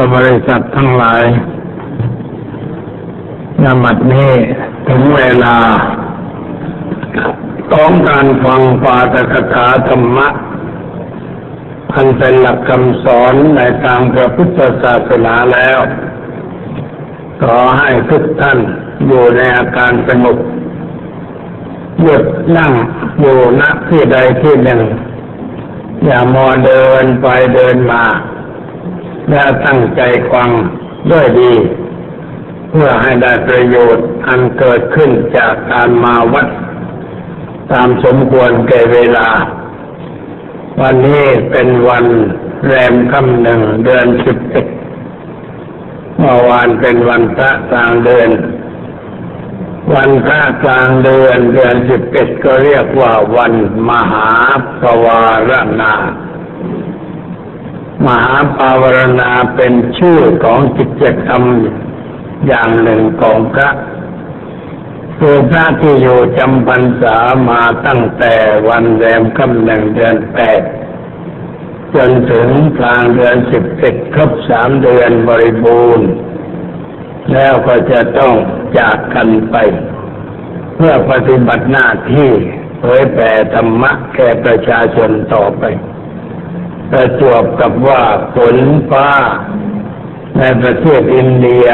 ตบริษัททั้งหลายนบัดนี้ถึงเวลา ต้องการฟังปาตกถาธรรมะอันเป็นหลักคำสอนในทางพระพุทธศาสนาแล้ว ขอให้ทุกท่านอยู่ในอาการสงบหยุดนั่งอยู่ณที่ใดที่หนึ่ง อย่ามัวเดินไปเดินมา และตั้งใจฟังด้วยดี เพื่อให้ได้ประโยชน์อันเกิดขึ้นจากการมาวัด ตามสมควรแก่เวลา วันนี้เป็นวันแรมค่ำหนึ่งเดือนสิบเอ็ดเมื่อวานเป็นวันพระกลางเดือน วันพระกลางเดือนเดือนสิบเอ็ดก็เรียกว่าวันมหาปวารณา มหาปาวารณาเป็นชื่อของกิจกรรมอย่างหนึ่งของพระคือพระที่อยู่จำพรรษามาตั้งแต่วันแรมค่ำหนึ่งเดือนแปดจนถึงกลางเดือนสิบเอ็ดครบสามเดือนบริบูรณ์ แล้วก็จะต้องจากกันไป เพื่อปฏิบัติหน้าที่เผยแผ่ธรรมะแก่ประชาชนต่อไป ประจวบกับว่าฝนฟ้า ในประเทศอินเดีย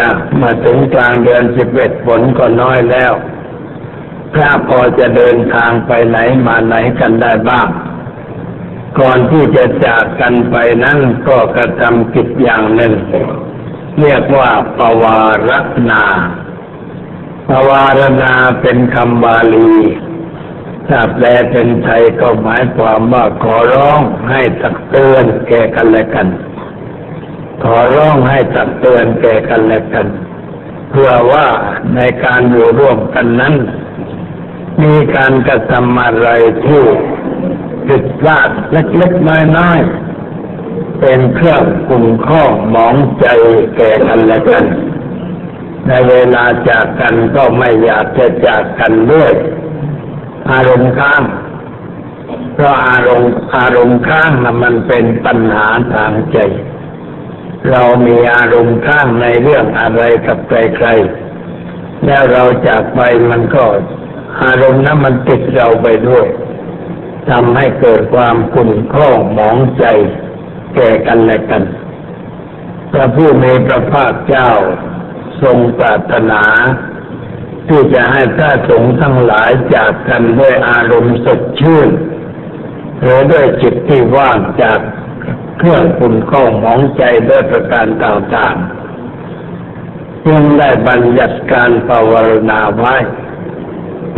มาถึงกลางเดือนสิบเอ็ดฝนก็น้อยแล้ว พระพอจะเดินทางไปไหนมาไหนกันได้บ้าง ก่อนที่จะจากกันไปนั้นก็กระทำกิจอย่างหนึ่ง เรียกว่าปวารณาปวารณาเป็นคำบาลี ถ้าแปลเป็นไทยก็หมายความว่าขอร้องให้ตักเตือนแก่กันและกัน ขอร้องให้ตักเตือนแก่กันและกัน เพื่อว่าในการอยู่ร่วมกันนั้น มีการกระทำอะไรที่ผิดพลาดเล็กๆน้อยๆเป็นเครื่องกุ่มข้อมองใจแก่กันและกัน ในเวลาจากกันก็ไม่อยากจะจากกันด้วย อารมณ์ข้าง เพราะอารมณ์อารมณ์ข้างนะมันเป็นปัญหาทางใจ เรามีอารมณ์ข้างในเรื่องอะไรกับใครๆแล้วเราจากไปมันก็อารมณ์นั้นมันติดเราไปด้วยทำให้เกิดความขุ่นข้องหมองใจแก่กันและกัน พระผู้มีพระภาคเจ้าทรงปรารถนา ที่จะให้พระสงฆ์ทั้งหลายจากกันด้วยอารมณ์สดชื่นหรือด้วยจิตที่ว่างจากเครื่องขุ่นข้องหมองใจด้วยประการต่างๆจึงได้บัญญัติการภาวนาไว้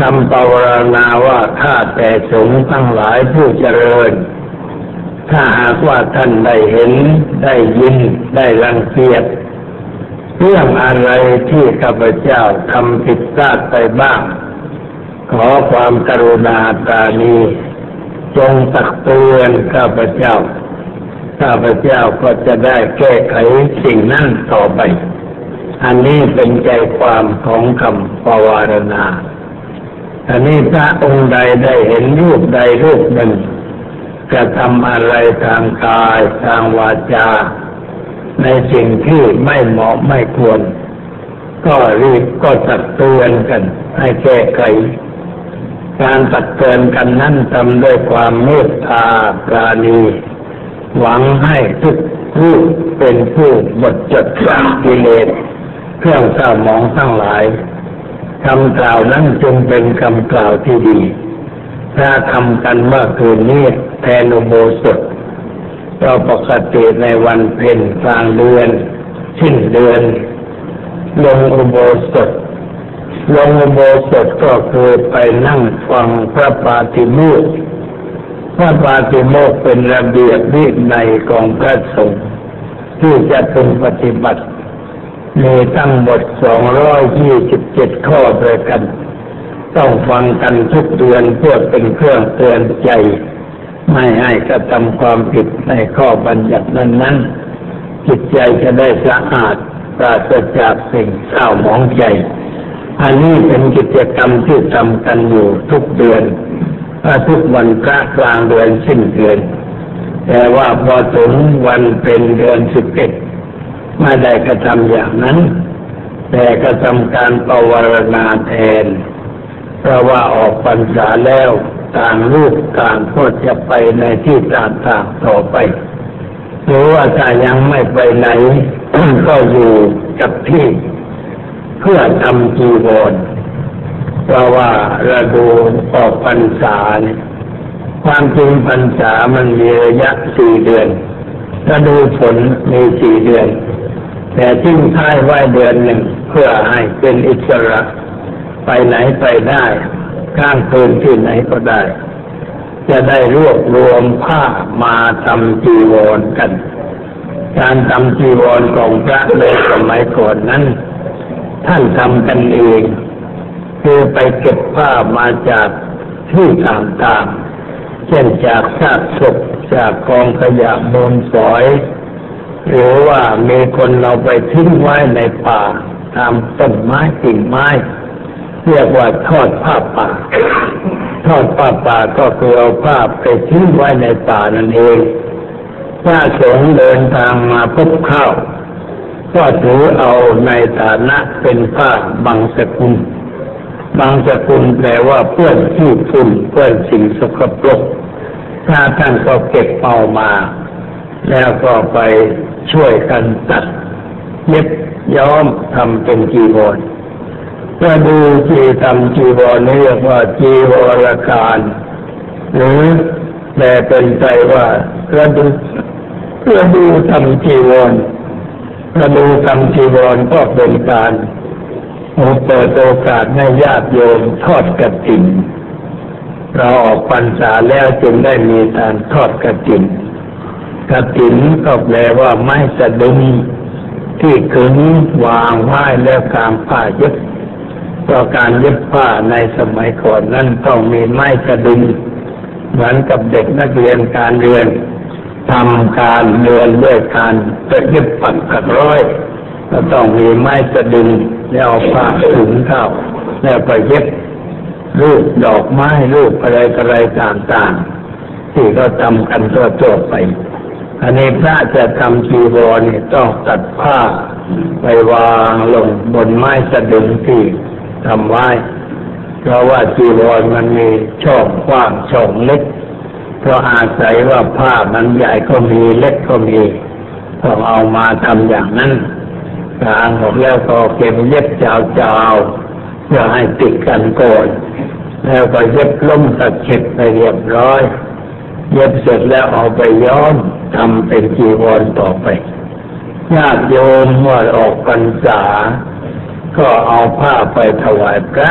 ทำภาวนาว่าข้าแต่สงฆ์ทั้งหลายผู้เจริญ ถ้าหากว่าท่านได้เห็นได้ยินได้รังเกียจ เรื่องอะไรที่ข้าพเจ้าทำผิดพลาดไปบ้าง ขอความกรุณาตานีจงตักเตือนข้าพเจ้า ข้าพเจ้าก็จะได้แก้ไขสิ่งนั้นต่อไป อันนี้เป็นใจความของคำปวารณา อันนี้พระองค์ใดได้เห็นรูปใดรูปหนึ่งกระทำอะไรทางกายทางวาจา ในสิ่งที่ไม่เหมาะไม่ควร ก็รีบก็ตักเตือนกัน ให้แก้ไข การตักเตือนกันนั้นทำด้วยความเมตตาปราณีหวังให้ทุกผู้เป็นผู้หมดจดจากกิเลสเครื่องเศร้ามองทั้งหลายคำกล่าวนั้นจึงเป็นคำกล่าวที่ดี ถ้าทำกันเมื่อคืนนี้แทนอุโบสถ ก็ปกติในวันเพ็ญกลางเดือนสิ้นเดือน ลงอุโบสถ ลงอุโบสถก็คือไปนั่งฟังพระปาติโมกข์พระปาติโมกเป็นระเบียบวินัยของพระสงฆ์ที่จะพึงปฏิบัติ มีทั้งหมดสองร้อยยี่สิบเจ็ดข้อด้วยกัน ต้องฟังกันทุกเดือนเพื่อเป็นเครื่องเตือนใจ ไม่ให้กระทำความผิดในข้อบัญญัตินั้นๆจิตใจจะได้สะอาดปราศจากสิ่งเศร้าหมองใจ อันนี้เป็นกิจกรรมที่ทำกันอยู่ทุกเดือนทุกวันพระกลางเดือนสิ้นเดือน แต่ว่าพอถึงวันเป็นเดือนสิบเอ็ดไม่ได้กระทำอย่างนั้น แต่กระทำการปวารณาแทน เพราะว่าออกพรรษาแล้ว ต่างรูปต่างก็จะไปในที่ต่างๆต่อไป หรือว่าถ้ายังไม่ไปไหน ก็อยู่กับที่เพื่อทำจีวรเพราะว่าระดูออกพรรษาเนี่ยความจริงพรรษามันมีระยะสี่เดือนฤดูฝนมีสี่เดือน แต่ทิ้งท้ายไว้เดือนหนึ่งเพื่อให้เป็นอิสระ ไปไหนไปได้ ข้างคืนที่ไหนก็ได้ จะได้รวบรวมผ้ามาทำจีวรกัน การทำจีวรของพระในสมัยก่อนนั้น ท่านทำกันเอง คือไปเก็บผ้ามาจากที่ต่างๆ เช่นจากซากศพจากกองขยะมูลฝอย หรือว่ามีคนเราไปทิ้งไว้ในป่าตามต้นไม้กิ่งไม้ เรียกว่าทอดผ้าป่า ทอดผ้าป่าก็คือเอาผ้าไปทิ้งไว้ในป่านั่นเองถ้าสงฆ์เดินทางมาพบเข้าก็ถือเอาในฐานะเป็นผ้าบางสกุล บางสกุลแปลว่าเพื่อนที่ฝุ่นเพื่อนสิ่งสกปรกถ้าท่านก็เก็บเอามา แล้วก็ไปช่วยกันตัดเย็บย้อมทำเป็นจีวร ก็ดูจีทำจีวรนี่เรียกว่าจีวรการ หรือแปลเป็นใจว่ากระดูกระดูทำจีวรกระดูทำจีวรก็เป็นการเปิดโอกาสให้ญาติโยมทอดกระถิ่นเราออกพรรษาแล้วจึงได้มีการทอดกระถิ่นกระถิ่นก็แปลว่าไม้สะดุงที่ขึงวางไว้แล้วกลางผ้าย็บ เพราะการเย็บผ้าในสมัยก่อนนั้นต้องมีไม้สะดุงเหมือนกับเด็กนักเรียนการเรียนทำการเรียนด้วยการเย็บปักขัดร้อยก็ต้องมีไม้สะดึงแล้วเอาผ้าถึงเข้าแล้วไปเย็บรูปดอกไม้รูปอะไรอะไรต่างๆ ที่ก็ทำกันตัวๆไป อันนี้พระจะทำจีวรนี่ต้องตัดผ้าไปวางลงบนไม้สะดึงที่ ทำไว้ เพราะว่าจีวรมันมีช่องกว้างช่องเล็ก เพราะอาศัยว่าผ้ามันใหญ่ก็มีเล็กก็มีต้องเอามาทำอย่างนั้นกลางหมดแล้วก็เก็บเย็บเจ้าๆเพื่อให้ติดกันก่อนแล้วก็เย็บล้มตะเข็บไปเรียบร้อย เย็บเสร็จแล้วเอาไปย้อมทำเป็นจีวรต่อไปญาติโยมเมื่อออกพรรษา ก็เอาผ้าไปถวายพระ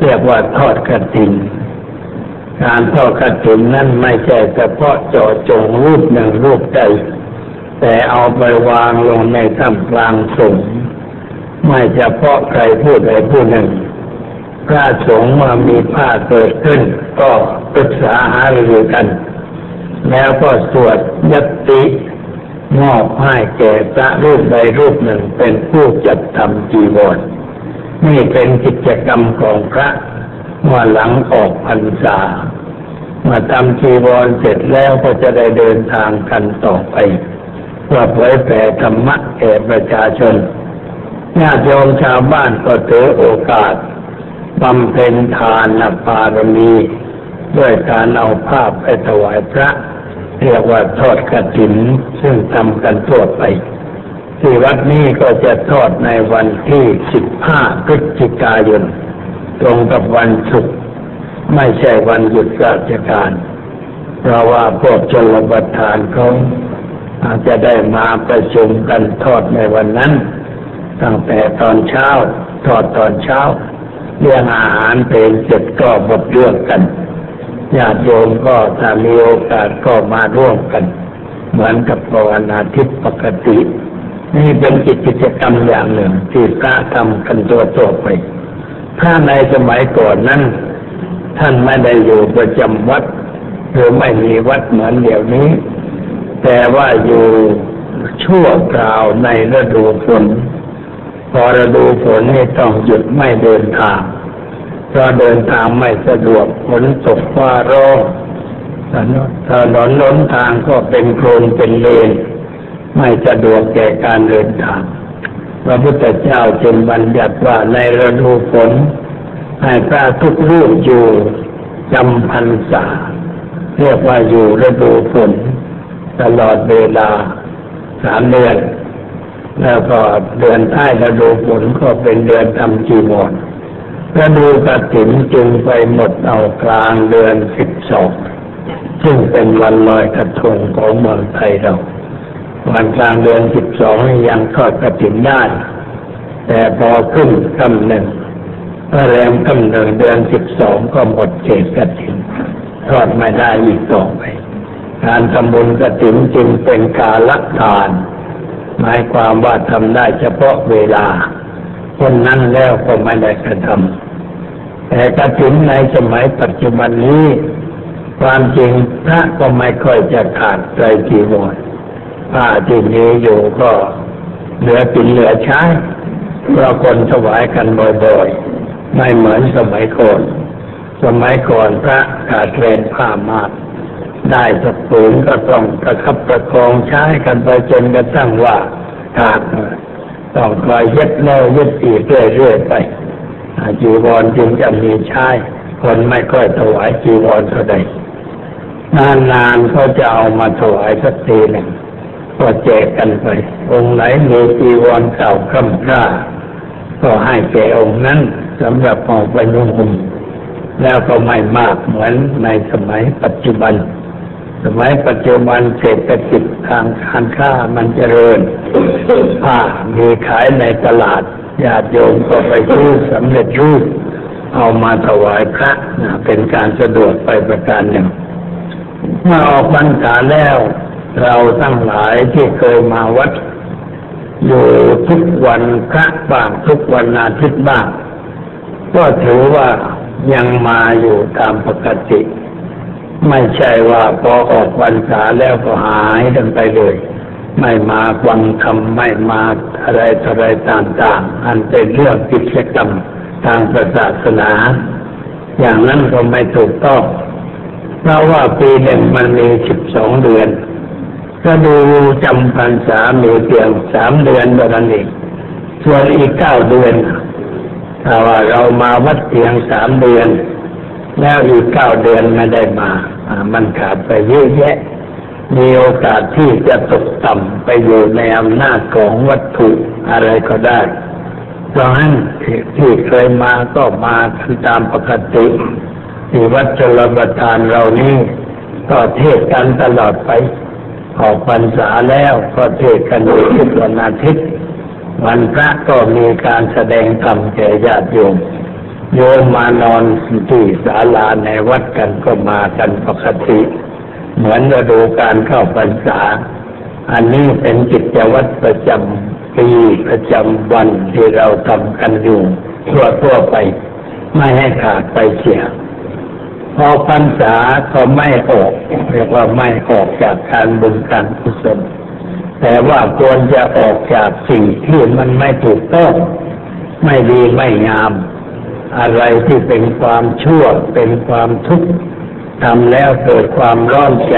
เรียกว่าทอดกระถินการทอดกระถินนั้นไม่ใช่เฉพาะเจาะจงรูปหนึ่งรูปใด แต่เอาไปวางลงในท่ามกลางสงฆ์ไม่เฉพาะใครพูดใดผู้หนึ่ง พระสงฆ์มามีผ้าเกิดขึ้น ก็ปรึกษาหารือกัน แล้วก็สวดยติ มอบให้แก่พระรูปใดรูปหนึ่งเป็นผู้จัดทำจีวรนี่เป็นกิจกรรมของพระเมื่อหลังออกพรรษาเมื่อทำจีวรเสร็จแล้วก็จะได้เดินทางกันต่อไปเพื่อเผยแผ่ธรรมะแก่ประชาชนญาติโยมชาวบ้านก็ถือโอกาสบำเพ็ญทานบารมี ด้วยการเอาภาพไปถวายพระ เรียกว่าทอดกระถิน ซึ่งทำกันทั่วไป ที่วัดนี้ก็จะทอดในวันที่สิบห้าพฤศจิกายน ตรงกับวันศุกร์ไม่ใช่วันหยุดราชการ เพราะว่าพวกชนประทานเขาอาจจะได้มาประชุมกันทอดในวันนั้น ตั้งแต่ตอนเช้า ทอดตอนเช้าเรื่องอาหารเป็นเสร็จก็หมดเรื่องกัน ญาติโยมก็ถ้ามีโอกาสก็มาร่วมกัน เหมือนกับภาวนาทิพย์ปกติ นี่เป็นกิจกรรมอย่างหนึ่งที่พระทำกันตัวตัวไปถ้าในสมัยก่อนนั้น ท่านไม่ได้อยู่ประจำวัด หรือไม่มีวัดเหมือนเดี๋ยวนี้ แต่ว่าอยู่ชั่วคราวในฤดูฝนพอฤดูฝนนี่ต้องหยุดไม่เดินทาง เพราะเดินทางไม่สะดวกฝนตกฟ้าร้องถนนล้นทางก็เป็นโคลนเป็นเลน ไม่สะดวกแก่การเดินทาง พระพุทธเจ้าจึงบัญญัติว่าในฤดูฝนให้พระทุกรูปอยู่จำพรรษา เรียกว่าอยู่ฤดูฝนตลอดเวลาสามเดือน แล้วก็เดือนใต้ฤดูฝนก็เป็นเดือนทำจีวร ฤดูกฐินจึงไปหมดเอากลางเดือนสิบสองซึ่งเป็นวันลอยกระทงของเมืองไทยเราวันกลางเดือนสิบสองยังทอดกระถินได้แต่พอขึ้นกำหนึ่งเมื่อแรมกำหนึ่งเดือนสิบสองก็หมดเขตกระถินทอดไม่ได้อีกต่อไป การทำบุญกระถินจึงเป็นการละทาน หมายความว่าทำได้เฉพาะเวลา คนนั้นแล้วก็ไม่ได้กระทำแต่กระถินในสมัยปัจจุบันนี้ ความจริงพระก็ไม่ค่อยจะขาดใจจีวรผ้าที่มีอยู่ก็เหลือกินเหลือใช้เพราะคนถวายกันบ่อยๆ ไม่เหมือนสมัยก่อน สมัยก่อนพระขาดเรนผ้ามาก ได้สักผืนก็ต้องประคับประคองใช้กันไปจนกระทั่งว่าขาด ต้องคอยยึดแน่ยึดอีกเรื่อยๆไปจีวรจึงจะมีใช้คนไม่ค่อยถวายจีวรเท่าใดนานๆเขาจะเอามาถวายสักทีหนึ่งก็แจกกันไป องค์ไหนมีจีวรเก่าคำพร่าก็ให้แก่องค์นั้นสำหรับออกไปนุ่งห่มแล้วก็ไม่มากเหมือนในสมัยปัจจุบัน สมัยปัจจุบันเศรษฐกิจทางการค้ามันเจริญผ้ามีขายในตลาดญาติโยมก็ไปซื้อสำเร็จรูปเอามาถวายพระเป็นการสะดวกไปประการหนึ่ง เมื่อออกพรรษาแล้ว เราทั้งหลายที่เคยมาวัด อยู่ทุกวันพระบ้างทุกวันอาทิตย์บ้าง ก็ถือว่ายังมาอยู่ตามปกติ ไม่ใช่ว่าพอออกพรรษาแล้วก็หายกันไปเลย ไม่มาฟังคำไม่มาอะไรอะไรต่างๆ อันเป็นเรื่องกิจกรรมทางศาสนา อย่างนั้นก็ไม่ถูกต้องเพราะว่าปีหนึ่งมันมีสิบสองเดือนก็ดูจำพรรษามีเพียงสามเดือนเท่านั้นเองส่วนอีกเก้าเดือนถ้าว่าเรามาวัดเพียงสามเดือน แล้วอีกเก้าเดือนไม่ได้มามันขาดไปเยอะแยะ มีโอกาสที่จะตกต่ำไปอยู่ในอำนาจของวัตถุอะไรก็ได้เพราะฉะนั้นที่เคยมาก็มาตามปกติที่วัดชลประทานเรานี้ก็เทศกันตลอดไป ออกพรรษาแล้วก็เทศกันอยู่ทุกวันอาทิตย์ วันพระก็มีการแสดงธรรมแก่ญาติโยม โยมมานอนที่ศาลาในวัดกันก็มากันปกติ เหมือนฤดูการเข้าพรรษา อันนี้เป็นกิจวัตรประจำปีประจำวันที่เราทำกันอยู่ทั่วทั่วไป ไม่ให้ขาดไปเสียพอพรรษาก็ไม่ออกเรียกว่าไม่ออกจากการบุญการกุศลแต่ว่าควรจะออกจากสิ่งที่มันไม่ถูกต้อง ไม่ดีไม่งาม อะไรที่เป็นความชั่วเป็นความทุกข์ทำแล้วเกิดความร้อนใจ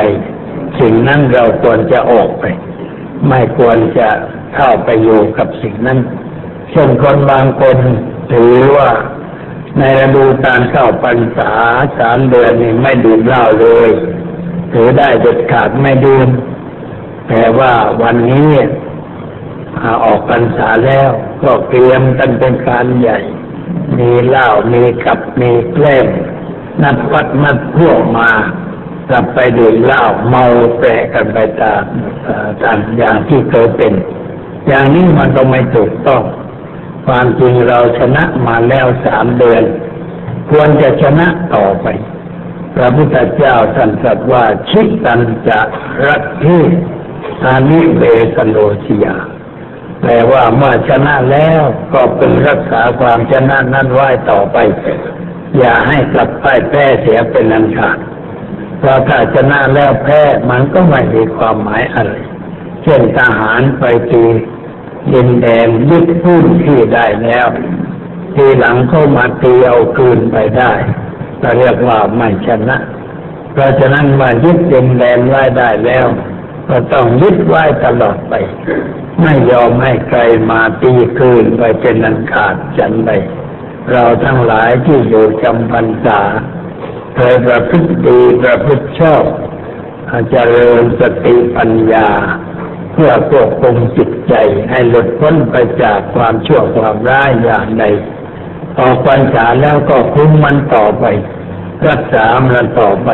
สิ่งนั้นเราควรจะออกไป ไม่ควรจะเข้าไปอยู่กับสิ่งนั้นเช่นคนบางคนถือว่าในฤดูการเข้าพรรษาสามเดือนนี่ไม่ดื่มเหล้าเลย ถือได้เด็ดขาดไม่ดื่มแต่ว่าวันนี้ออกพรรษาแล้วก็เตรียมกันเป็นการใหญ่ มีเหล้ามีกับมีแกล้มนัดวัดนัดพวกมากลับไปดื่มเหล้าเมาแปรกันไปตามตามอย่างที่เคยเป็น อย่างนี้มันก็ไม่ถูกต้อง ความจริงเราชนะมาแล้วสามเดือน ควรจะชนะต่อไปพระพุทธเจ้าท่านตรัสว่าชิตันจะรักที่อานิเบสโนชิยา แปลว่าเมื่อชนะแล้วก็เป็นรักษาความชนะนั้นไว้ต่อไป อย่าให้กลับไปแพ้เสียเป็นนันขาดเพราะถ้าชนะแล้วแพ้มันก็ไม่มีความหมายอะไร เช่นทหารไปตีดินแดนยึดพื้นที่ได้แล้ว ทีหลังเข้ามาตีเอาคืนไปได้เราเรียกว่าไม่ชนะเพราะฉะนั้นมายึดดินแดนไว้ได้แล้ว ก็ต้องยึดไว้ตลอดไป ไม่ยอมให้ใครมาตีคืนไปเป็นอันขาดจันใดเราทั้งหลายที่อยู่จำพรรษาเคยประพฤติดีประพฤติชอบอาจารย์สติปัญญา เพื่อควบคุมจิตใจให้หลุดพ้นไปจากความชั่วความร้ายอย่างใดออกพรรษาแล้วก็คุ้มมันต่อไป รักษามันต่อไป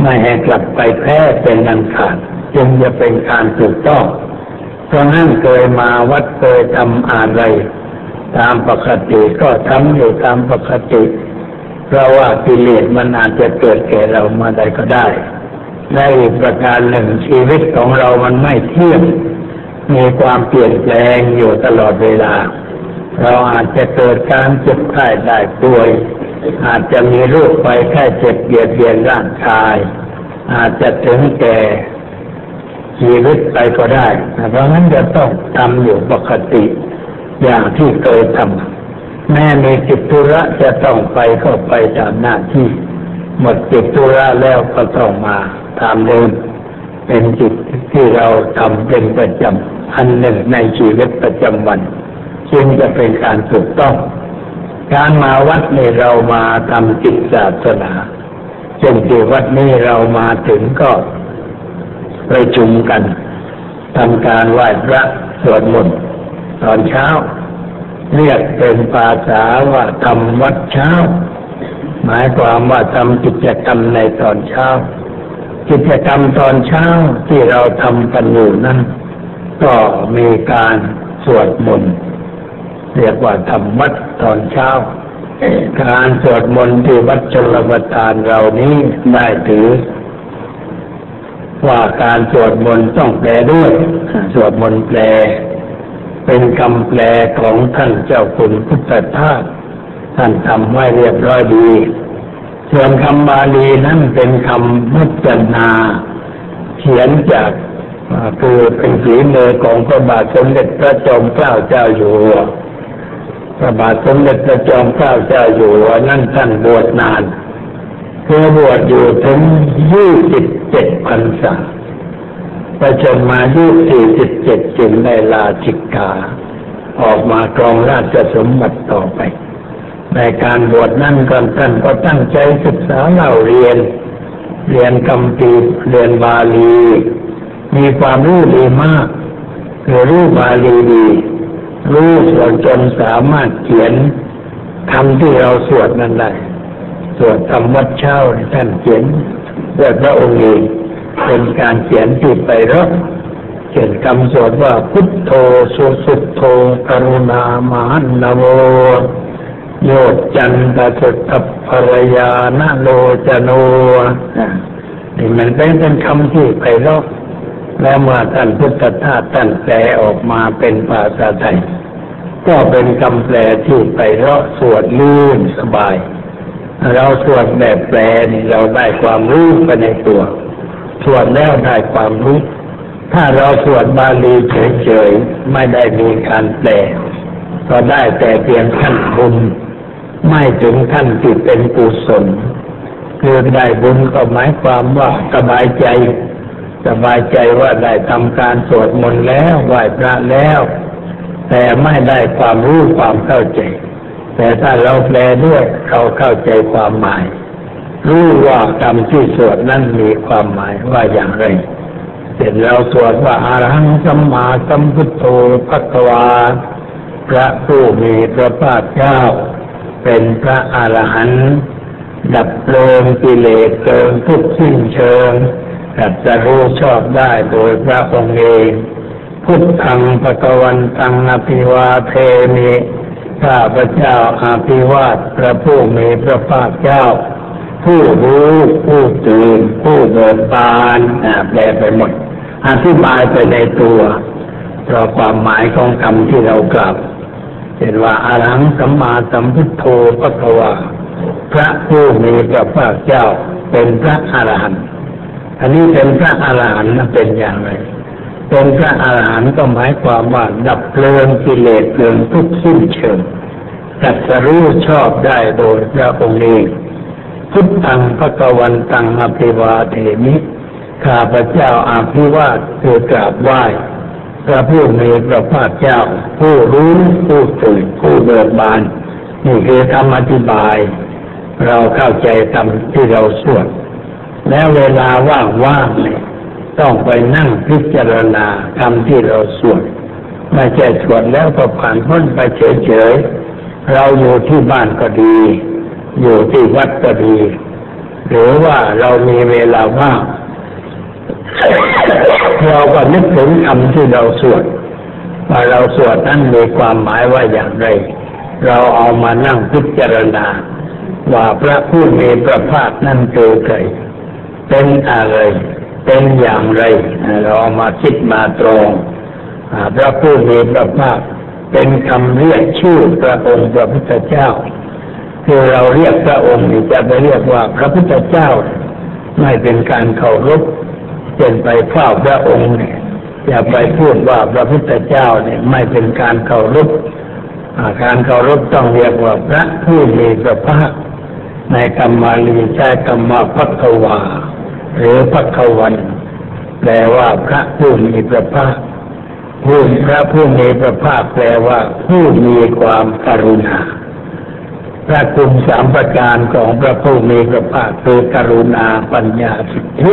ไม่ให้กลับไปแพ้เป็นอันขาดจึงจะเป็นการถูกต้อง เพราะนั้นเคยมาวัดเคยทำอะไร ตามปกติก็ทำอยู่ตามปกติ เพราะว่ากิเลสมันอาจจะเกิดแก่เรามาใดก็ได้และอีกประการหนึ่งชีวิตของเรามันไม่เที่ยงมีความเปลี่ยนแปลงอยู่ตลอดเวลา เราอาจจะเกิดการเจ็บไข้ได้ป่วย อาจจะมีโรคไปแค่เจ็บเบียดเบียนร่างกาย อาจจะถึงแก่ ชีวิตไปก็ได้เพราะงั้นจะต้องทำอยู่ปกติ อย่างที่เคยทำแม้มีกิจธุระจะต้องไปก็ไปตามหน้าที่ หมดกิจธุระแล้วก็ต้องมาตามเดิมเป็นจิตที่เราทำเป็นประจำอันหนึ่งในชีวิตประจำวันจึงจะเป็นการถูกต้อง การมาวัดนี่เรามาทำจิตศาสนาเช่นที่วัดนี้เรามาถึงก็ ประชุมกันทำการไหว้พระสวดมนต์ตอนเช้า เรียกเป็นภาษาว่าทำวัดเช้า หมายความว่าทำกิจกรรมในตอนเช้า กิจกรรมตอนเช้าที่เราทำกันอยู่นั้นก็มีการสวดมนต์เรียกว่าทำวัดตอนเช้า การสวดมนต์ที่วัดชลประทานเรานี้ได้ถือ ว่าการสวดมนต์ต้องแปลด้วย สวดมนต์แปล เป็นคำแปลของท่านเจ้าคุณพุทธทาสท่านทำไว้เรียบร้อยดี ส่วนคำบาลีนั้นเป็นคำมุจนา เขียนจากคือเป็นฝีมือของพระบาทสมเด็จพระจอมเกล้าเจ้าอยู่หัวพระบาทสมเด็จพระจอมเกล้าเจ้าอยู่หัวนั่นท่านบวชนาน เคือบวชอยู่ถึงยี่สิบเจ็ดพรรษาประชนมายี่สี่สิบเจ็ดจึงได้ลาจิกาออกมาครองราชสมบัติต่อไป ในการบวชนั่นก็ท่านก็ตั้งใจศึกษาเล่าเรียน เรียนคำปีเรียนบาลี มีความรู้ดีมาก คือรู้บาลีดี รู้ส่วนจนสามารถเขียนคำที่เราสวดนั้นได้ สวดธรรมวัดเช้าท่านเขียนด้วยพระองค์เองเป็นการเขียนที่ไปรบเขียนคำสวดว่าพุทโธสุสุโธกรุณามหันนโวโยจันตสุตภรยานาโลจโนนี่มันเป็นเป็นคำที่ไปรบแล้วเมื่อท่านพุทธทาสท่านแปลออกมาเป็นภาษาไทย ก็เป็นคำแปลที่ไปเราะสวดลื่นสบาย เราสวดแบบแปลนี่เราได้ความรู้ไปในตัวสวดแล้วได้ความรู้ ถ้าเราสวดบาลีเฉยๆไม่ได้มีการแปลก็ได้แต่เพียงขั้นบุญไม่ถึงขั้นที่เป็นกุศลคือได้บุญก็หมายความว่าสบายใจสบายใจว่าได้ทำการสวดมนต์แล้วไหว้พระแล้ว แต่ไม่ได้ความรู้ความเข้าใจ แต่ถ้าเราแปลด้วยเราเข้าใจความหมาย รู้ว่าคำที่สวดนั้นมีความหมายว่าอย่างไรเสร็จเราสวดว่าอารังสัมมาสัมพุทโธพักวาพระผู้มีพระภาคเจ้า เป็นพระอรหันต์ดับเพลิงกิเลสเกิงทุกสิ้นเชิงตัดจะรู้ชอบได้โดยพระองค์เอง พุทธังปะกวันตังอภิวาเทมิ ข้าพระเจ้าอาภิวาทพระผู้มีพระภาคเจ้า ผู้รู้ผู้ตื่นผู้เบิกบานแปลไปหมด อธิบายไปในตัวเพราะความหมายของคำที่เรากล่าวเห็นว่าอารังสัมมาสัมพุทโธพระกวาพระผู้มีพระภาคเจ้าเป็นพระอรหันต์อันนี้เป็นพระอรหันต์เป็นอย่างไร เป็นพระอาหารหันต์ก็หมายความว่าดับเพลิงกิเลสเพลิงทุกสิ้นเชิงตัดสรู้ชอบได้โดยพระองค์เองพุทธังพระกวันตังอภิวาเทมิข้าพเจ้าอาภิวาทคือกราบไหว้พระผู้มีพระภาคเจ้า ผู้รู้ผู้ตื่นผู้เบิกบาน นี่คือคำอธิบาย เราเข้าใจคำที่เราสวดแล้วเวลาว่างๆเนี่ย ต้องไปนั่งพิจารณาคำที่เราสวดไม่ใช่สวดแล้วก็ผ่านพ้นไปเฉยๆเราอยู่ที่บ้านก็ดี อยู่ที่วัดก็ดี หรือว่าเรามีเวลาว่างเราก็นึกถึงคำที่เราสวดว่าเราสวดนั้นมีความหมายว่าอย่างไร เราเอามานั่งพิจารณา ว่าพระผู้มีพระภาคนั่นคือใครเป็นอะไร เป็นอย่างไร เราเอามาคิดมาตรงพระผู้มีพระภาคเป็นคำเรียกชื่อพระองค์พระพุทธเจ้า คือเราเรียกพระองค์จะไปเรียกว่าพระพุทธเจ้า ไม่เป็นการเคารพเช่นไปเฝ้าพระองค์เนี่ยอย่าไปพูดว่าพระพุทธเจ้าเนี่ยไม่เป็นการเคารพการเคารพต้องเรียกว่าพระผู้มีพระภาคในกรรมาลีใช้กรรมาพักวา หรือพักวันแปลว่าพระผู้มีพระภาคผู้พระผู้มีพระภาคแปลว่าผู้มีความกรุณาพระคุณสามประการของพระผู้มีพระภาคคือกรุณาปัญญาสิทธิ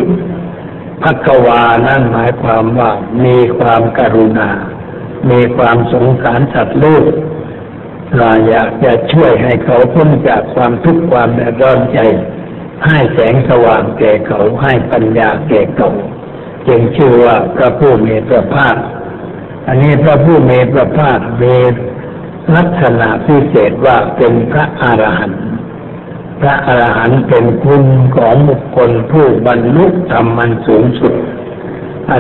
พักวานั่นหมายความว่ามีความกรุณา มีความสงสารสัตว์ลูกเราอยากจะช่วยให้เขาพ้นจากความทุกข์ความเดือดร้อนใจ ให้แสงสว่างแก่เขาให้ปัญญาแก่เขาจึงชื่อว่าพระผู้มีพระภาค อันนี้พระผู้มีพระภาคมีลักษณะพิเศษว่าเป็นพระอรหันต์พระอรหันต์เป็นคุณของบุคคลผู้บรรลุธรรมันสูงสุด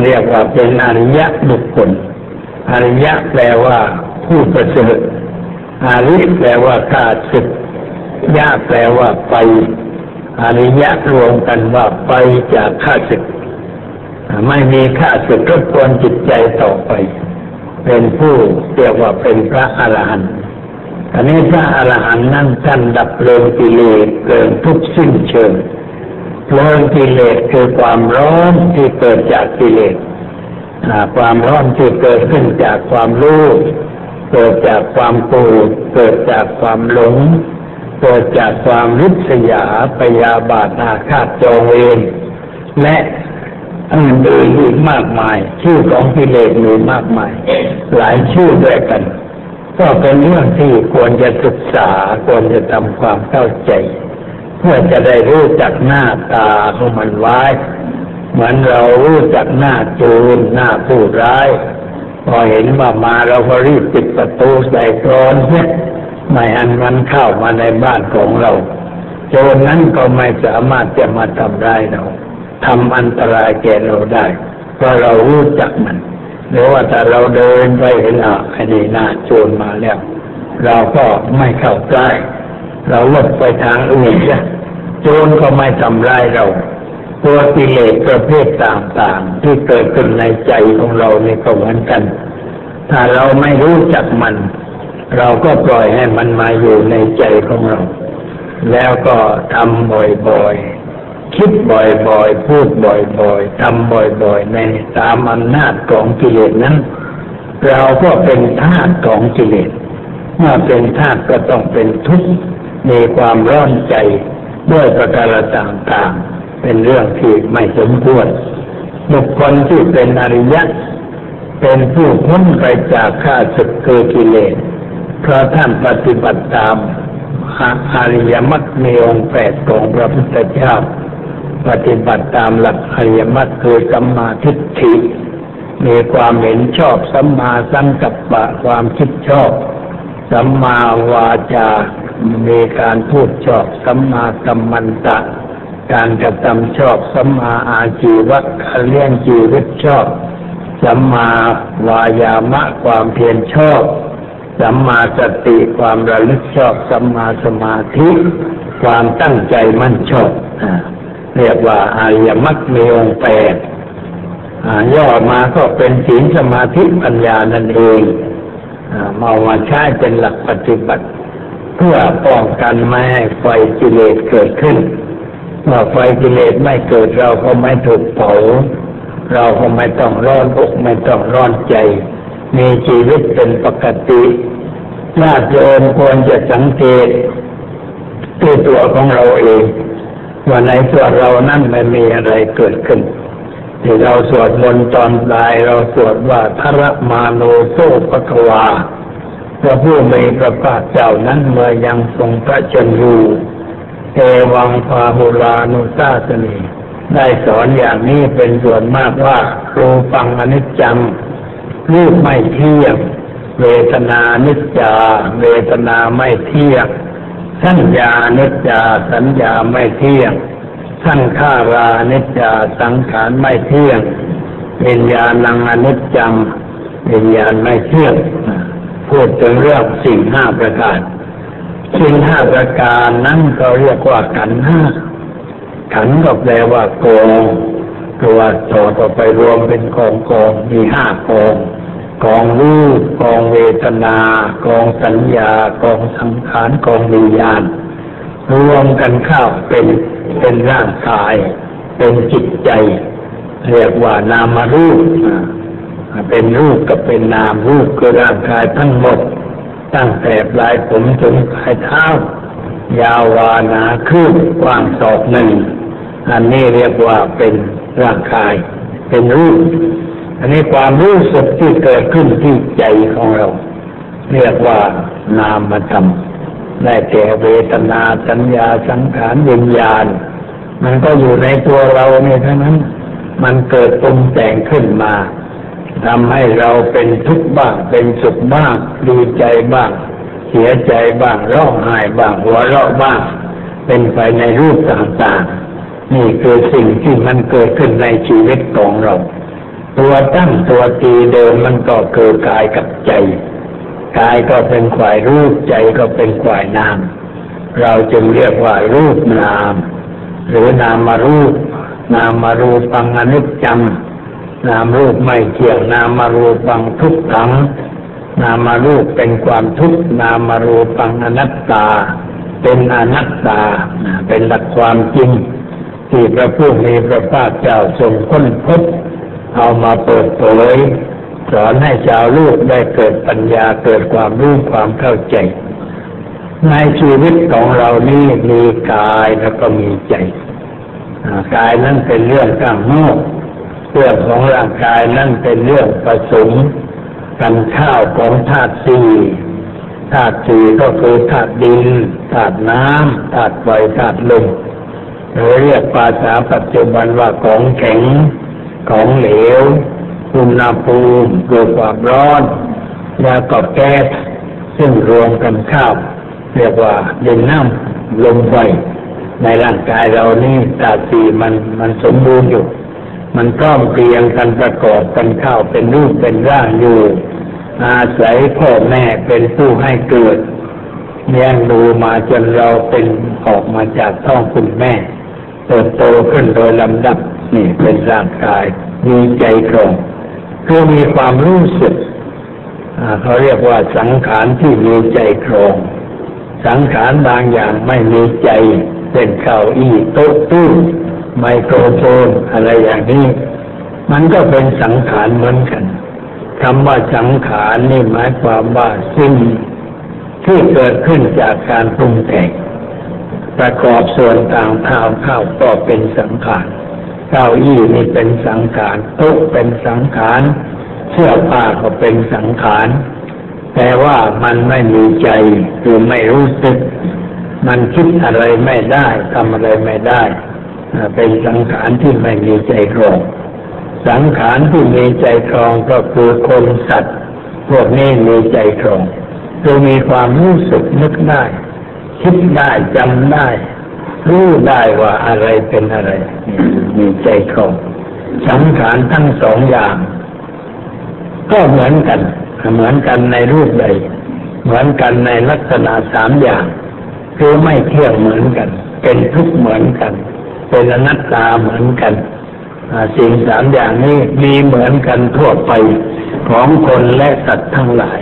เรียกว่าเป็นอริยะบุคคล อริยะแปลว่าผู้ประเสริฐอาริแปลว่าข้าศึกยะแปลว่าไป อริยะรวมกันว่าไปจากข้าศึก ไม่มีข้าศึกรบกวนจิตใจต่อไป เป็นผู้เรียกว่าเป็นพระอรหันต์อันนี้พระอรหันต์นั่นท่านดับเพลิงกิเลสเพลิงทุกสิ้นเชิงเพลิงกิเลสคือความร้อนที่เกิดจากกิเลสความร้อนที่เกิดขึ้นจากความรู้ เกิดจากความโกรธเกิดจากความหลง เกิดจากความริษยาปยาบาทอาฆาตจองเวรและอื่นอีกมากมาย ชื่อของกิเลสมีมากมาย หลายชื่อด้วยกัน ก็เป็นเรื่องที่ควรจะศึกษาควรจะทำความเข้าใจ เพื่อจะได้รู้จักหน้าตาของมันไว้เหมือนเรารู้จักหน้าโจรหน้าผู้ร้าย พอเห็นว่ามาเราก็รีบปิดประตูใส่กรอนเนี่ย ไม่อันมันเข้ามาในบ้านของเรา โจรนั้นก็ไม่สามารถจะมาทำร้ายเราทำอันตรายแก่เราได้ เพราะเรารู้จักมันหรือว่าถ้าเราเดินไปเห็นอะไอ้นี่นาโจรมาแล้ว เราก็ไม่เข้าใกล้เราลดไปทางอื่นจ้ะโจรก็ไม่ทำร้ายเรา ตัวกิเลสประเภทต่างๆ ที่เกิดขึ้นในใจของเราในก็เหมือนกัน ถ้าเราไม่รู้จักมัน เราก็ปล่อยให้มันมาอยู่ในใจของเรา แล้วก็ทำบ่อยๆ คิดบ่อยๆ พูดบ่อยๆทำบ่อยๆ ในตามอำนาจของกิเลสนั้น เราก็เป็นทาสของกิเลสเมื่อเป็นทาสก็ต้องเป็นทุกข์มีความร้อนใจด้วยประการต่างๆ เป็นเรื่องที่ไม่สมควรบุคคลที่เป็นอริยะ เป็นผู้พ้นไปจากข้าศึกคือกิเลส เพราะท่านปฏิบัติตามอริยมรรคมีองค์แปดของพระพุทธเจ้า ปฏิบัติตามหลักอริยมรรคคือสัมมาทิฏฐิ มีความเห็นชอบสัมมาสังกัปปะความคิดชอบ สัมมาวาจา มีการพูดชอบสัมมากัมมันตะ การกระทำชอบสัมมาอาชีวะการเลี้ยงชีวิตชอบสัมมาวายามะความเพียรชอบ สัมมาสติความระลึกชอบสัมมาสมาธิ ความตั้งใจมั่นชอบเรียกว่าอารยมรรคมีองค์แปดย่อมาก็เป็นศีลสมาธิปัญญานั่นเองมาว่าใช้เป็นหลักปฏิบัติ เพื่อป้องกันไม่ให้ไฟกิเลสเกิดขึ้นว่าไฟกิเลสไม่เกิดเราก็ไม่ถูกเผา เราก็ไม่ต้องร้อนอกไม่ต้องร้อนใจ มีชีวิตเป็นปกติญาติโยมควรจะสังเกตตัวตัวของเราเองว่าในตัวเรานั่นไม่มีอะไรเกิดขึ้นที่เราสวดมนต์ตอนตายเราสวดว่าทรมาโนโซปะกวาพระผู้มีพระภาคเจ้านั้นเมื่อยังทรงพระชนอยู่เอวังพาหุลานุตาสนีได้สอนอย่างนี้เป็นส่วนมากว่ารูปังอนิจจัง รูปไม่เที่ยงเวทนานิจจา เวทนาไม่เที่ยงสัญญานิจจา สัญญาไม่เที่ยงสังขารานิจจา สังขารไม่เที่ยงวิญญาณังอนิจจังวิญญาณไม่เที่ยงพูดถึงเรื่องสิ่งห้าประการ สิ่งห้าประการนั้นเขาเรียกว่าขันห้าขันก็แปลว่าโก ตัวต่อต่อไปรวมเป็นกองกองมีห้ากองกองรูปกองเวทนา กองสัญญากองสังขารกองวิญญาณรวมกันเข้าเป็นเป็นร่างกาย เป็นจิตใจ เรียกว่านามารูปเป็นรูปกับเป็นนามรูปคือร่างกายทั้งหมด ตั้งแต่ปลายผมถึงปลายเท้ายาววานาคืบกว้างศอกหนึ่งอันนี้เรียกว่าเป็น ร่างกายเป็นรูป อันนี้ความรู้สึกที่เกิดขึ้นที่ใจของเรา เรียกว่านามธรรมได้แก่เวทนาสัญญาสังขารวิญญาณ มันก็อยู่ในตัวเราเนี่ยทั้งนั้น มันเกิดปรุงแต่งขึ้นมาทำให้เราเป็นทุกข์บ้างเป็นสุขบ้างดีใจบ้าง เสียใจบ้างร้องไห้บ้างหัวเราะบ้าง เป็นไปในรูปต่างๆ นี่คือสิ่งที่มันเกิดขึ้นในชีวิตของเรา ตัวตั้งตัวตีเดิมมันก็เกิดกายกับใจ กายก็เป็นฝ่ายรูปใจก็เป็นฝ่ายนาม เราจึงเรียกว่ารูปนาม หรือนามารูป นามารูปังอนิจจังนามรูปไม่เที่ยงนามารูปังทุกขัง นามารูปเป็นความทุกข์นามารูปังอนัตตา เป็นอนัตตาเป็นหลักความจริง ที่พระผู้มีพระภาคเจ้าทรงค้นพบเอามาเปิดเผยสอนให้ชาวลูกได้เกิดปัญญาเกิดความรู้ความเข้าใจ ในชีวิตของเรานี่มีกายแล้วก็มีใจกายนั้นเป็นเรื่องข้างนอกเรื่องของร่างกายนั่นเป็นเรื่องผสมกันข้าวของธาตุสี่ธาตุสี่ก็คือธาตุดินธาตุน้ำธาตุไฟธาตุลม เราเรียกภาษาปัจจุบันว่าของแข็ง ของเหลวอุณหภูมิคือความร้อนแล้วก็แก๊สซึ่งรวมกันข้าวเรียกว่าดินน้ำลมไฟในร่างกายเรานี่ธาตุสี่มันมันสมบูรณ์อยู่ มันพร้อมเพียงกันประกอบกันเข้าเป็นรูปเป็นร่างอยู่ อาศัยพ่อแม่เป็นผู้ให้เกิดเลี้ยงดูมาจนเราเป็นออกมาจากท้องคุณแม่ เติบโตขึ้นโดยลำดับนี่เป็นร่างกายมีใจครองคือมีความรู้สึกเขาเรียกว่าสังขารที่มีใจครองสังขารบางอย่างไม่มีใจเป็นเก้าอี้โต๊ะตู้ไมโครโฟนอะไรอย่างนี้ มันก็เป็นสังขารเหมือนกันคำว่าสังขารนี่หมายความว่าสิ่งที่เกิดขึ้นจากการปรุงแต่ง ประกอบส่วนต่างเท้าเข้าก็เป็นสังขารเก้าอี้นี่เป็นสังขารโต๊ะเป็นสังขารเสื้อผ้าก็เป็นสังขารแต่ว่ามันไม่มีใจคือไม่รู้สึก มันคิดอะไรไม่ได้ทำอะไรไม่ได้ เป็นสังขารที่ไม่มีใจครอง สังขารที่มีใจครองก็คือคนสัตว์ พวกนี้มีใจครองคือมีความรู้สึกนึกได้ คิดได้จำได้ รู้ได้ว่าอะไรเป็นอะไร มีใจครองสังขารทั้งสองอย่าง ก็เหมือนกัน เหมือนกันในรูปใด เหมือนกันในลักษณะสามอย่าง คือไม่เที่ยงเหมือนกัน เป็นทุกข์เหมือนกัน เป็นอนัตตาเหมือนกันสิ่งสามอย่างนี้มีเหมือนกันทั่วไปของคนและสัตว์ทั้งหลาย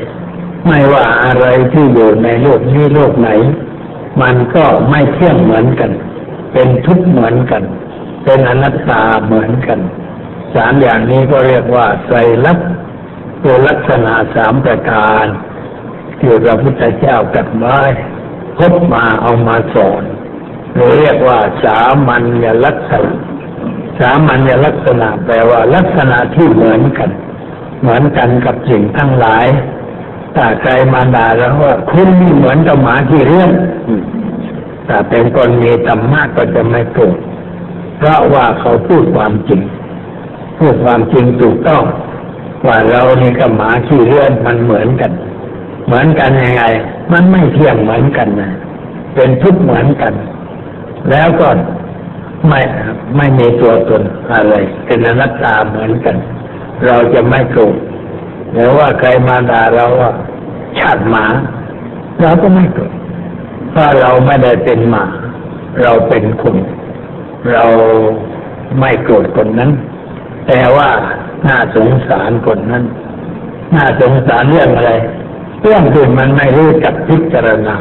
ไม่ว่าอะไรที่อยู่ในโลกนี้โลกไหน มันก็ไม่เที่ยงเหมือนกัน เป็นทุกข์เหมือนกัน เป็นอนัตตาเหมือนกัน สามอย่างนี้ก็เรียกว่าไตรลักษณ์ตัวลักษณะสามประการที่พระพุทธเจ้าตัดไว้พบมาเอามาสอนหรือเรียกว่าสามัญลักษณะ สามัญลักษณะแปลว่าลักษณะที่เหมือนกัน เหมือนกันกับสิ่งทั้งหลาย ถ้าใครมาด่าแล้วว่าคุณนี่เหมือนกับหมาที่เรื่องถ้าเป็นคนมีธรรมะก็จะไม่โกรธเพราะว่าเขาพูดความจริง พูดความจริงถูกต้อง ว่าเรานี่กับหมาขี้เลื่อนมันเหมือนกัน เหมือนกันยังไง มันไม่เที่ยงเหมือนกันนะเป็นทุกข์เหมือนกัน แล้วก็ไม่ไม่มีตัวตนอะไรเป็นอนัตตาเหมือนกัน เราจะไม่โกรธ หรือว่าใครมาด่าเราว่าชาติหมา เราก็ไม่โกรธเพราะเราไม่ได้เป็นหมา เราเป็นคน เราไม่โกรธคนนั้น แต่ว่าน่าสงสารคนนั้น น่าสงสารเรื่องอะไรเรื่องที่มันไม่รู้จักพิจารณา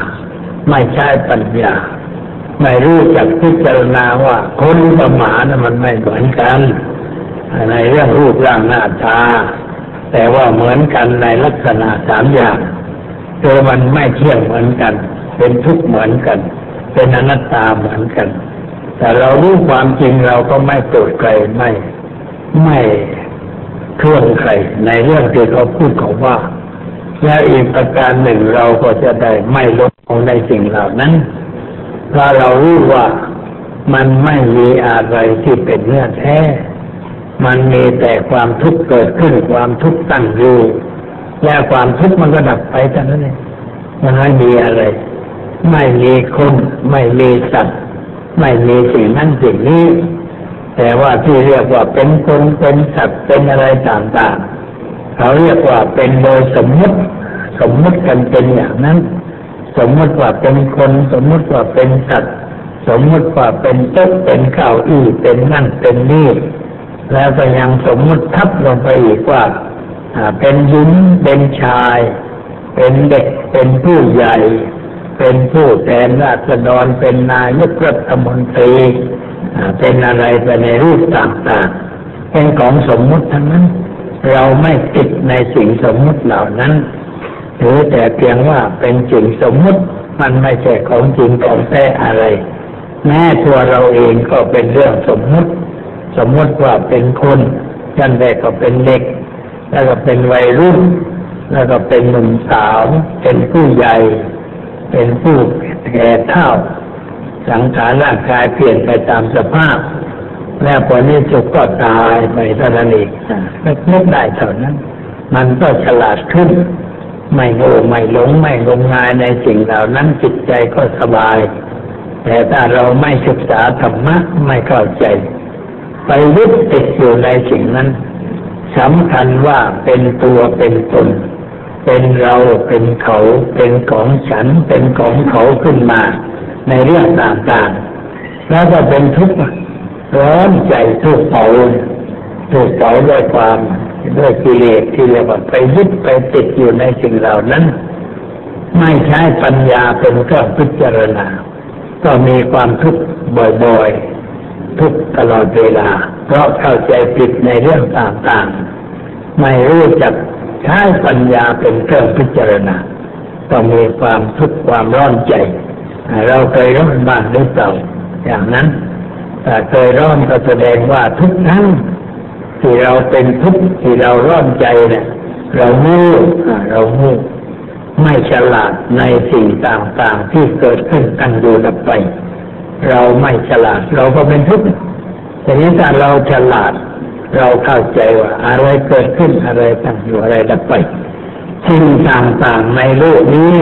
ไม่ใช่ปัญญา ไม่รู้จักพิจารณาว่าคนกับหมานะมันไม่เหมือนกัน ในเรื่องรูปร่างหน้าตา แต่ว่าเหมือนกันในลักษณะสามอย่างคือมันไม่เที่ยงเหมือนกัน เป็นทุกข์เหมือนกัน เป็นอนัตตาเหมือนกัน แต่เรารู้ความจริงเราก็ไม่โกรธใครไม่ไม่เครื่องใครในเรื่องที่เขาพูดเขาว่า และอีกประการหนึ่งเราก็จะได้ไม่ลดลงในสิ่งเหล่านั้นถ้าเรารู้ว่ามันไม่มีอะไรที่เป็นเนื้อแท้ มันมีแต่ความทุกข์เกิดขึ้นความทุกข์ตั้งอยู่ และความทุกข์มันก็ดับไปเท่นั้นเองมันไม่มีอะไร ไม่มีคนไม่มีสัตว์ ไม่มีสิ่งนั้นสิ่งนี้ แต่ว่าที่เรียกว่าเป็นคนเป็นสัตว์เป็นอะไรต่างๆ เขาเรียกว่าเป็นโดยสมมติ สมมติกันเป็นอย่างนั้น สมมติว่าเป็นคนสมมติว่าเป็นสัตว์ สมมติว่าเป็นโต๊ะเป็นเก้าอี้เป็นนั่นเป็นนี่ แล้วก็ยังสมมติทับลงไปอีกว่าเป็นหญิงเป็นชาย เป็นเด็ก เป็นผู้ใหญ่ เป็นผู้แทนราษฎรเป็นนายกรัฐมนตรีเป็นอะไรไปในรูปต่างๆ เป็นของสมมุติทั้งนั้น เราไม่ติดในสิ่งสมมุติเหล่านั้นหรือแต่เพียงว่าเป็นสิ่งสมมุติมันไม่ใช่ของจริงของแท้อะไร แม้ตัวเราเองก็เป็นเรื่องสมมุติ สมมติว่าเป็นคนชั้นแรกก็เป็นเด็ก แล้วก็เป็นวัยรุ่น แล้วก็เป็นหนุ่มสาว เป็นผู้ใหญ่ เป็นผู้แก่เท่า สังขารร่างกายเปลี่ยนไปตามสภาพ แล้วพอนี้จุกก็ตายไปเท่านั้นเองไม่นึกได้เท่านั้น มันก็ฉลาดขึ้น ไม่โง่ไม่หลงไม่งมงายในสิ่งเหล่านั้นจิตใจก็สบาย แต่ถ้าเราไม่ศึกษาธรรมะไม่เข้าใจ ไปยึดติดอยู่ในสิ่งนั้นสำคัญว่าเป็นตัวเป็นตน เป็นเราเป็นเขา เป็นของฉัน เป็นของเขาขึ้นมา ในเรื่องต่างๆ แล้วก็เป็นทุกข์ร้อนใจทุกข์เผาทุกข์เผาด้วยความด้วยกิเลสที่เรียกว่าไปยึดไปติดอยู่ในสิ่งเหล่านั้น ไม่ใช้ปัญญาเป็นเครื่องพิจารณา ก็มีความทุกข์บ่อยๆ ทุกตลอดเวลา เพราะเข้าใจผิดในเรื่องต่างๆ ไม่รู้จักใช้ปัญญาเป็นเครื่องพิจารณาต้องมีความทุกข์ความร้อนใจ เราเคยร้อนบ้างหรือเปล่าอย่างนั้นแต่เคยร้อนก็แสดงว่าทุกทั้งที่เราเป็นทุกข์ที่เราร้อนใจเนี่ยเราโง่เราโง่ไม่ฉลาดในสิ่งต่างๆ ที่เกิดขึ้นตั้งอยู่ดับไป เราไม่ฉลาด เราก็เป็นทุกข์แต่นี้ถ้าเราฉลาด เราเข้าใจว่าอะไรเกิดขึ้นอะไรตั้งอยู่อะไรดับไปสิ่งต่างๆในโลกนี้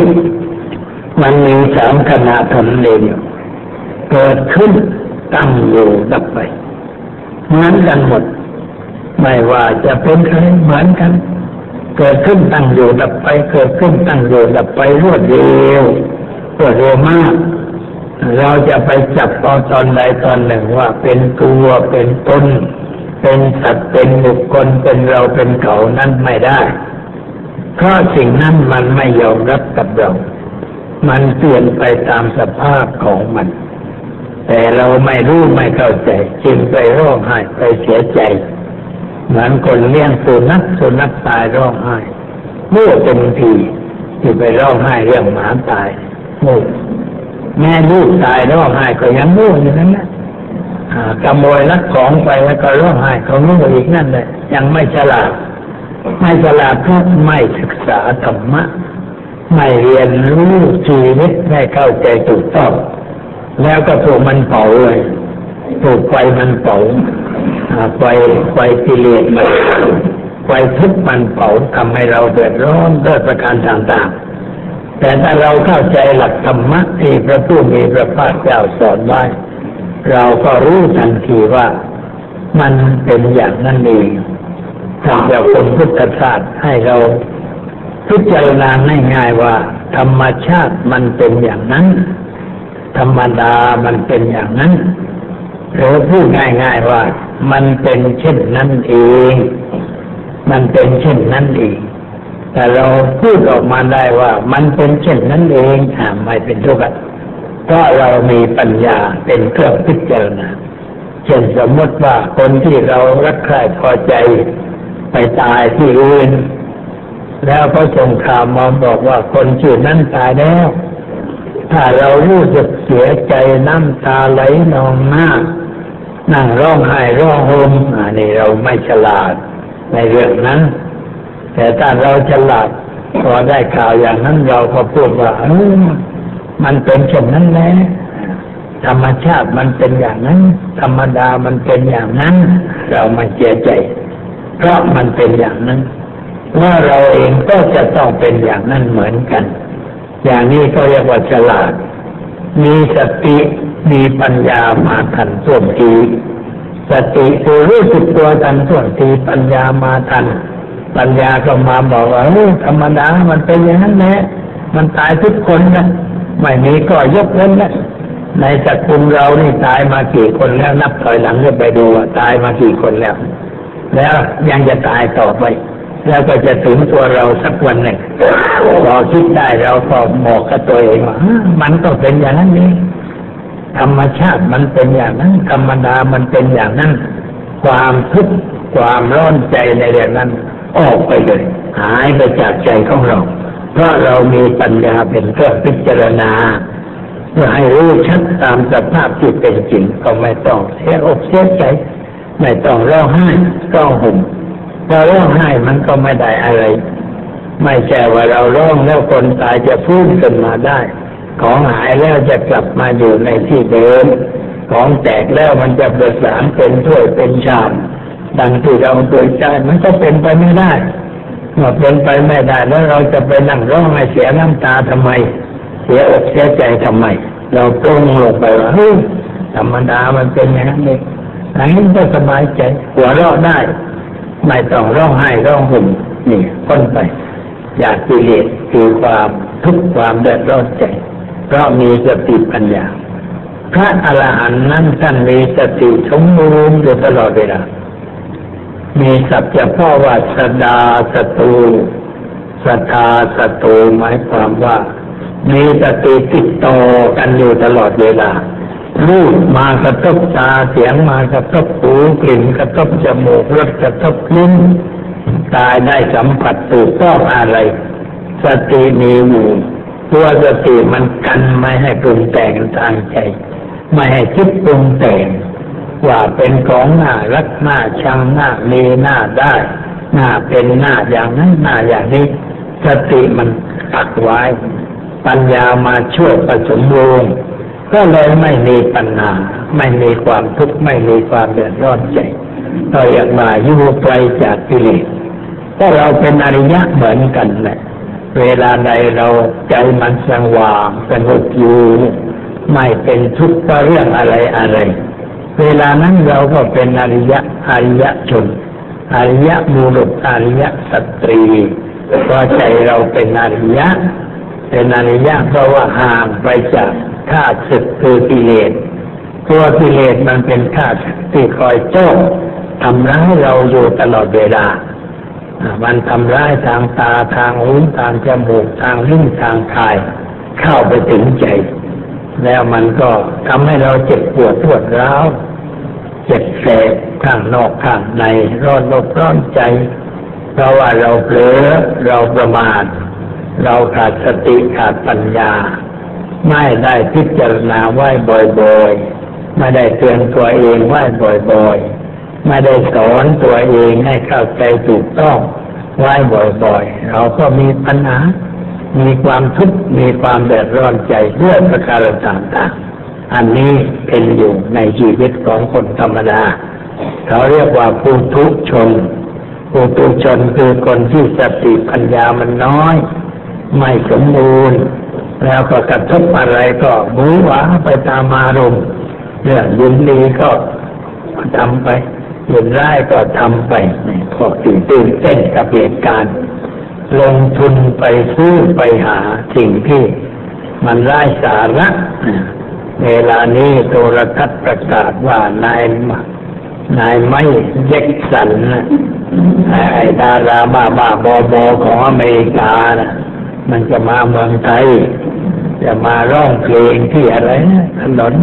มันมีสามขณะทำเองเกิดขึ้นตั้งอยู่ดับไปเหมือนกันหมด ไม่ว่าจะเป็นใครเหมือนกัน เกิดขึ้นตั้งอยู่ดับไป เกิดขึ้นตั้งอยู่ดับไปรวดเร็วรวดเร็วมาก เราจะไปจับเอาตอนใดตอนหนึ่งว่าเป็นตัวเป็นต้น เป็นสัตว์เป็นบุคคลเป็นเราเป็นเขานั้นไม่ได้ เพราะสิ่งนั้นมันไม่ยอมรับกับเรา มันเปลี่ยนไปตามสภาพของมัน แต่เราไม่รู้ไม่เข้าใจจึงไปร้องไห้ไปเสียใจเหมือนคนเลี้ยงสุนัขสุนัขตายร้องไห้เมื่อเต็มทีที่ไปร้องไห้เรื่องหมาตายโง่ แม่ลูกตายร้องไห้ก็ยังโง่อยู่นั่นแหละขโมยลักของไปแล้วก็ร้องไห้เขาโง่อีกนั่นแหละยังไม่ฉลาด ไม่ฉลาดเพราะไม่ศึกษาธรรมะ ไม่เรียนรู้ชีวิตไม่เข้าใจถูกต้อง แล้วก็ถูกมันเผาเลยถูกไฟมันเผาไฟไฟกิเลสมันไฟทุกมันเผาทำให้เราเดือดร้อนด้วยประการต่างๆ แต่ถ้าเราเข้าใจหลักธรรมะที่พระผู้มีพระภาคเจ้าสอนไว้ เราก็รู้ทันทีว่ามันเป็นอย่างนั้นเองท่านเจ้าคุณพุทธศาสตร์ให้เราพิจารณาง่ายๆว่า ธรรมชาติมันเป็นอย่างนั้น ธรรมดามันเป็นอย่างนั้นหรือพูดง่ายๆว่า มันเป็นเช่นนั้นเอง มันเป็นเช่นนั้นเอง แต่เราพูดออกมาได้ว่ามันเป็นเช่นนั้นเองอ่าไม่เป็นทุกข์เพราะเรามีปัญญาเป็นเครื่องพิจารณาเช่นสมมติว่าคนที่เรารักใคร่พอใจไปตายที่อื่นแล้วก็ส่งข่าวมาบอกว่าคนชื่อนั้นตายแล้ว ถ้าเรารู้สึกเสียใจน้ำตาไหลนองหน้า นั่งร้องไห้ร้องห่มอันนี้เราไม่ฉลาดในเรื่องนั้น แต่ถ้าเราฉลาดพอได้ข่าวอย่างนั้นเราก็พูดว่าเออมันเป็นเช่นนั้นแหละธรรมชาติมันเป็นอย่างนั้น ธรรมดามันเป็นอย่างนั้น เราม่เสียใจ เพราะมันเป็นอย่างนั้นว่าเราเองก็จะต้องเป็นอย่างนั้นเหมือนกัน อย่างนี้ก็เรียกว่าฉลาด มีสติมีปัญญามาทันท่วงทีสติคือรู้สึกตัวทันท่วงทีปัญญามาทัน ปัญญาก็มาบอกว่าเออธรรมดามันเป็นอย่างนั้นแหละมันตายทุกคนนะไม่มีก็ยกเว้นนะในสกุลเรานี่ตายมากี่คนแล้ว นับถอยหลังก็ไปดูว่าตายมากี่คนแล้ว แล้วยังจะตายต่อไป แล้วก็จะถึงตัวเราสักวันหนึ่งพอคิดได้เราก็บอกกับตัวเองว่ามันก็เป็นอย่างนั้นนี่ธรรมชาติมันเป็นอย่างนั้น ธรรมดามันเป็นอย่างนั้น ความทุกข์ความร้อนใจในเรื่องนั้น ออกไปเลย หายไปจากใจของเรา เพราะเรามีปัญญาเป็นเครื่องพิจารณาเพื่อให้รู้ชัดตามสภาพที่เป็นจริง ก็ไม่ต้องเสียอกเสียใจ ไม่ต้องร้องไห้ร้องห่มเราร้องไห้มันก็ไม่ได้อะไร ไม่ใช่ว่าเราร้องแล้วคนตายจะพูดขึ้นมาได้ ของหายแล้วจะกลับมาอยู่ในที่เดิมของแตกแล้วมันจะประสานเป็นถ้วยเป็นชาม ดังที่เราเคยใจมันก็เป็นไปไม่ได้เมื่อเป็นไปไม่ได้แล้วเราจะไปนั่งร้องไห้เสียน้ำตาทำไม เสียอกเสียใจทำไม เราตรงลงไปว่าเฮ้ยธรรมดามันเป็นอย่างนั้นเองอันนี้ก็สบายใจหัวเราะได้ ไม่ต้องร้องไห้ร้องห่มนี่พ้นไป อยากกิเลสคือความทุกข์ความเดือดร้อนใจ เพราะมีสติปัญญา พระอรหันต์นั้นท่านมีสติสมบูรณ์อยู่ตลอดเวลา มีสัจจพ่อว่าสดาสตูสตาสตูหมายความว่า มีสติติดต่อกันอยู่ตลอดเวลารูปมากระทบตาเสียงมากระทบหูกลิ่นกระทบจมูกรสกระทบลิ้นตายได้สัมผัสถูกต้องอะไร สติมีอยู่ตัวสติมันกันไม่ให้ปรุงแต่งทางใจ ไม่ให้คิดปรุงแต่ง ว่าเป็นของหน้ารักหน้าชังหน้ามีหน้าได้หน้าเป็นหน้าอย่างนั้นหน้าอย่างนี้ สติมันตักไว้ ปัญญามาช่วยผสมรณ์ก็เลยไม่มีปัญหาไม่มีความทุกข์ไม่มีความเดือดร้อนใจก็อยากมาอยู่ไกลจากกิเลสก็เราเป็นอริยะเหมือนกันแหละเวลาใดเราใจมันสว่างสงบอยู่ไม่เป็นทุกข์เพราะเรื่องอะไรอะไร เวลานั้นเราก็เป็นอริยะอริยะชน อริยะมูลุษอริยะสตรีเพราะใจเราเป็นอริยะ เป็นอริยะเพราะว่าห่างไปจากข้าศึกคือกิเลสตัวกิเลสมันเป็นข้าศึกที่คอยโจ้ทำร้ายเราอยู่ตลอดเวลา มันทำร้ายทางตาทางหูทางจมูกทางลิ้นทางกาย เข้าไปถึงใจ แล้วมันก็ทำให้เราเจ็บปวดปวดร้าว เจ็บแสบข้างนอกข้างในร้อนอกร้อนใจ เพราะว่าเราเผลอเราประมาทเราขาดสติขาดปัญญา ไม่ได้พิจารณาไหวบ่อยๆ ไม่ได้เตือนตัวเองไหวบ่อยๆ ไม่ได้สอนตัวเองให้เข้าใจถูกต้องไหวบ่อยๆ เราก็มีปัญหา มีความทุกข์มีความเดือดร้อนใจด้วยประการต่างๆ อันนี้เป็นอยู่ในชีวิตของคนธรรมดา เขาเรียกว่าผู้ทุชนผู้ทุชนคือคนที่สติปัญญามันน้อย ไม่สมบูรณ์ แล้วก็กระทบอะไรก็หูหวาไปตามอารมณ์เรื่องยินดีก็ทำไปยินร้ายก็ทำไปพวกตื่นตื่นเต้นกับเหตุการณ์ ลงทุนไปซื้อไปหาสิ่งที่มันไร้สาระ เวลานี้โทรทัศน์ประกาศว่านายนายไม่เย็กสันไอ้ดาราบ้าบ้าบอบอของอเมริกานะมันจะมาเมืองไทย จะมาร้องเพลงที่อะไรนะถนน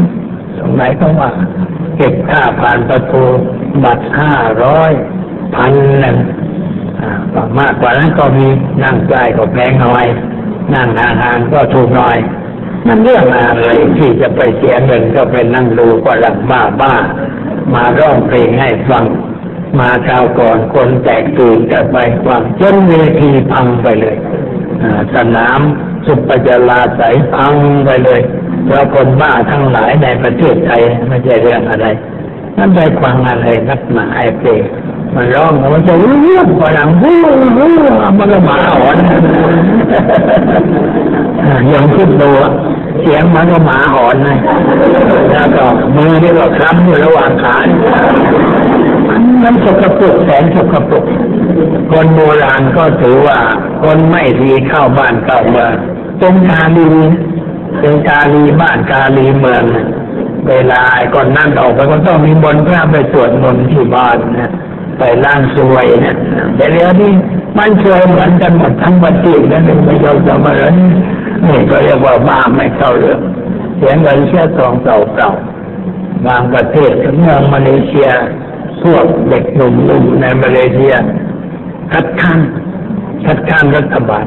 ตรงไหนก็ว่า เก็บค่าผ่านประตูบัตรห้าร้อยพันหนึ่งมากกว่านั้นก็มีนั่งใกล้ก็แพงหน่อย นั่งห่างๆก็ถูกหน่อย มันเรื่องอะไรที่จะไปเสียเงินก็ไปนั่งดูก็หลังบ้าบ้า มาร้องเพลงให้ฟัง มาคราวก่อนคนแตกตื่นกันไปฟังจนเวทีพังไปเลยสนามสุปจาราใสพังไปเลยเพราะคนบ้าทั้งหลายในประเทศไทยไม่ใช่เรื่องอะไรนั่นไปฟังอะไรนักหนาไอ้เพลง มันร้องมันจะรู้เรื่องฝรั่งรู้รู้มันก็หมาอ่อนยังคิดดูเสียงมันก็หมาอ่อนเลยแล้วก็มือนี่ก็คล้ำอยู่ระหว่างขามันสกปรกแสนสกปรกคนโบราณก็ถือว่า คนไม่ดีเข้าบ้านเข้าเมืองเป็นกาลีเป็นกาลีบ้านกาลีเมืองเวลาก่อนนั่นออกไปก็ต้องมีบนพระไปสวดมนต์ที่บ้านนะ ไปล่างสวยนะแต่เรื่องนี้มันสวยเหมือนกันหมดทั้งประเทศนั่นเองไม่ยอมจะมาเลยนี่ก็เรียกว่าบ้าไม่เข้าเรื่องเสียเงินเชื่อทองเก่าเก่าบางประเทศเมืองมาเลเซียพวกเด็กหนุ่มๆในมาเลเซียคัดค้านคัดค้านรัฐบาล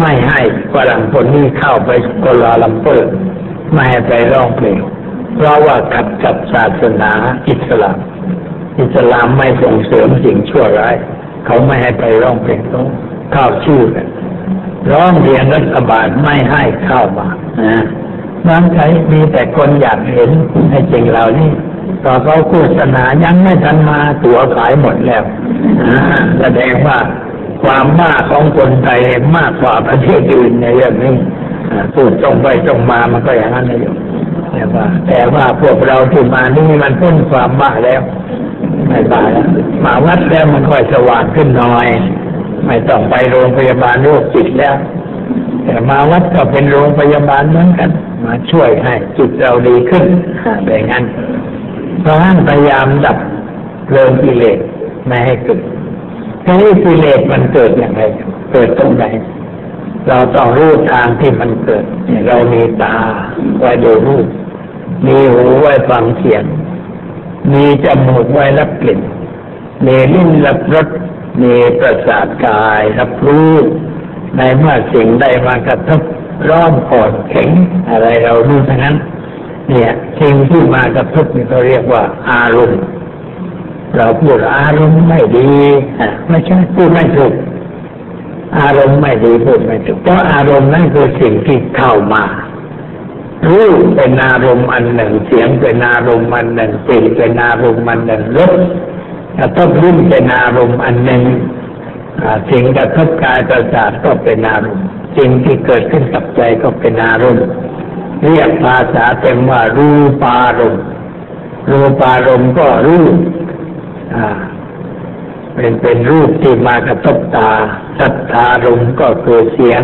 ไม่ให้ฝรั่งคนนี้เข้าไปกลาลัมเปอร์ไม่ให้ไปร้องเพลงเพราะว่าขัดกับศาสนาอิสลาม อิสลามไม่ส่งเสริมสิ่งชั่วร้าย เขาไม่ให้ไปร้องเพลงต้องเข้าชื่อกันร้องเรียนรัฐบาลไม่ให้เข้ามานะบางใครมีแต่คนอยากเห็นในจริงเหล่านี้ตอเขาโฆษณายังไม่ทันมาตั๋วขายหมดแล้วแสดงว่าความมากของคนไทยมากกว่าประเทศอื่นในเรื่องนี้พูดตรงไปตรงมามันก็อย่างนั้นเลยแต่ว่า แต่ว่าพวกเราที่มานี่มันพ้นความบ้าแล้ว ไม่บ้าแล้วมาวัดแล้วมันค่อยสว่างขึ้นหน่อย ไม่ต้องไปโรงพยาบาลโรคจิตแล้ว แต่มาวัดก็เป็นโรงพยาบาลเหมือนกัน มาช่วยให้จิตเราดีขึ้นแบบนั้นเพราะนั้นพยายามดับเริ่มกิเลสไม่ให้เกิดทีนี้กิเลสมันเกิดอย่างไรเกิดตรงไหนเราต้องรู้ทางที่มันเกิด เรามีตาไว้ดูรูปมีหูไว้ฟังเสียง มีจมูกไว้รับกลิ่น มีลิ้นรับรส มีประสาทกายรับรู้ ในเมื่อสิ่งใดมากระทบร้อนปอดแข็งอะไรเรารู้ทั้งนั้น เนี่ย สิ่งที่มากระทบนี่เขาเรียกว่าอารมณ์เราพูดอารมณ์ไม่ดีไม่ใช่พูดไม่ถูกอารมณ์ไม่ดีพูดไม่ถูกเพราะอารมณ์นั่นคือสิ่งที่เข้ามา รูปเป็นอารมณ์อันหนึ่ง เสียงเป็นอารมณ์อันหนึ่งกลิ่นเป็นอารมณ์อันหนึ่งรสกระทบรุ่นเป็นอารมณ์อันหนึ่งสิ่งกระทบกายประสาทก็เป็นอารมณ์สิ่งที่เกิดขึ้นกับใจก็เป็นอารมณ์เรียกภาษาเต็มว่ารูปารมณ์รูปารมณ์ก็รูปเป็นเป็นรูปที่มากระทบตาสัทธารมณ์ก็คือเสียง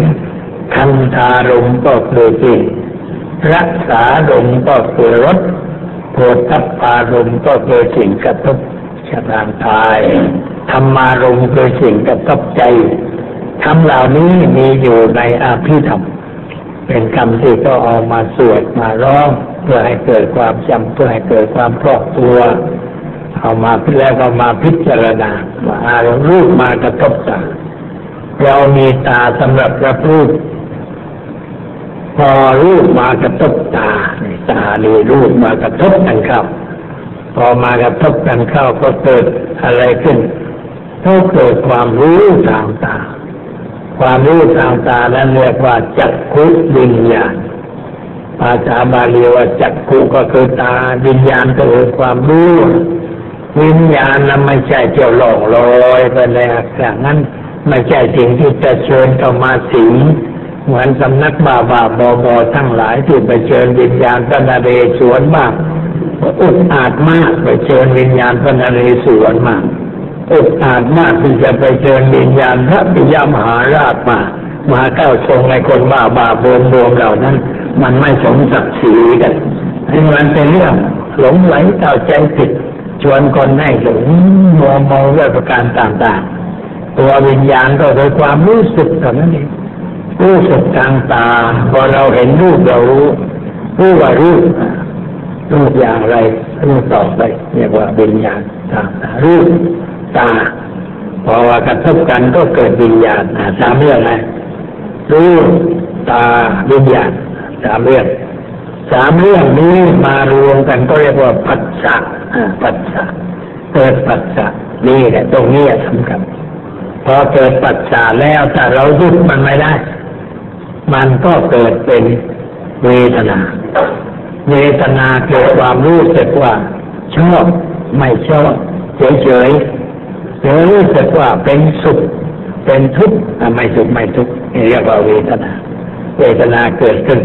คันธารมณ์ก็คือกลิ่น รักษารมก็คือรสโพธิปารมก็คือสิ่งกระทบชะทางกายธรรมารมคือสิ่งกระทบใจธรรมเหล่านี้มีอยู่ในอาภิธรรม เป็นคำที่ก็เอามาสวดมาร้อง เพื่อให้เกิดความจำเพื่อให้เกิดความครอบตัว เอามาแล้วก็มาพิจารณาว่าอารมณ์รูปมากระทบตาเรามีตาสำหรับรับรูป พอรูปมากระทบตาตาดีรูปมากระทบกันเข้าพอมากระทบกันเข้าก็เกิดอะไรขึ้นก็เกิดความรู้ทางตา ความรู้ทางตานั้นเรียกว่าจักขุวิญญาณภาษาบาลีว่าจักขุก็คือตาวิญญาณก็คือความรู้วิญญาณนั้นไม่ใช่เที่ยวหลงลอยไปในอากาศนั้นไม่ใช่สิ่งที่จะเชิญเข้ามาสิง เหมือนสำนักบาบาบอบอทั้งหลายที่ไปเชิญวิญญาณพระนเรศวรมากอุดอาจมากไปเชิญวิญญาณพระนเรศวรมากอุดอาจมากที่จะไปเชิญวิญญาณพระปิยมหาราชมามาเข้าทรงในคนบ้าบาโบมโบมเหล่านั้น มันไม่สมศักดิ์ศรีกันให้มันเป็นเรื่องหลงไหลเข้าใจผิดชวนคนให้หลงมัวเมาด้วยประการต่างๆ ตัววิญญาณก็โดยความรู้สึกเท่านั้นเอง รู้สึกทางตา พอเราเห็นรูปเรารู้รู้ว่ารูปรูปอย่างไรรูปต่อไปเรียกว่าวิญญาณทางตารูปตาพอว่ากระทบกันก็เกิดวิญญาณสามเรื่องนะรูปตาวิญญาณสามเรื่องสามเรื่องนี้มารวมกันก็เรียกว่าปัจจกปัจจกเกิดปัจจกนี่แหละตรงนี้สำคัญพอเกิดปัจจาแล้วถ้าเราหยุดมันไม่ได้ มันก็เกิดเป็นเวทนา เวทนาเกิดความรู้สึกว่าชอบไม่ชอบเฉยๆหรือรู้สึกว่าเป็นสุขเป็นทุกข์ไม่สุขไม่ทุกข์เรียกว่าเวทนา เวทนาเกิดขึ้น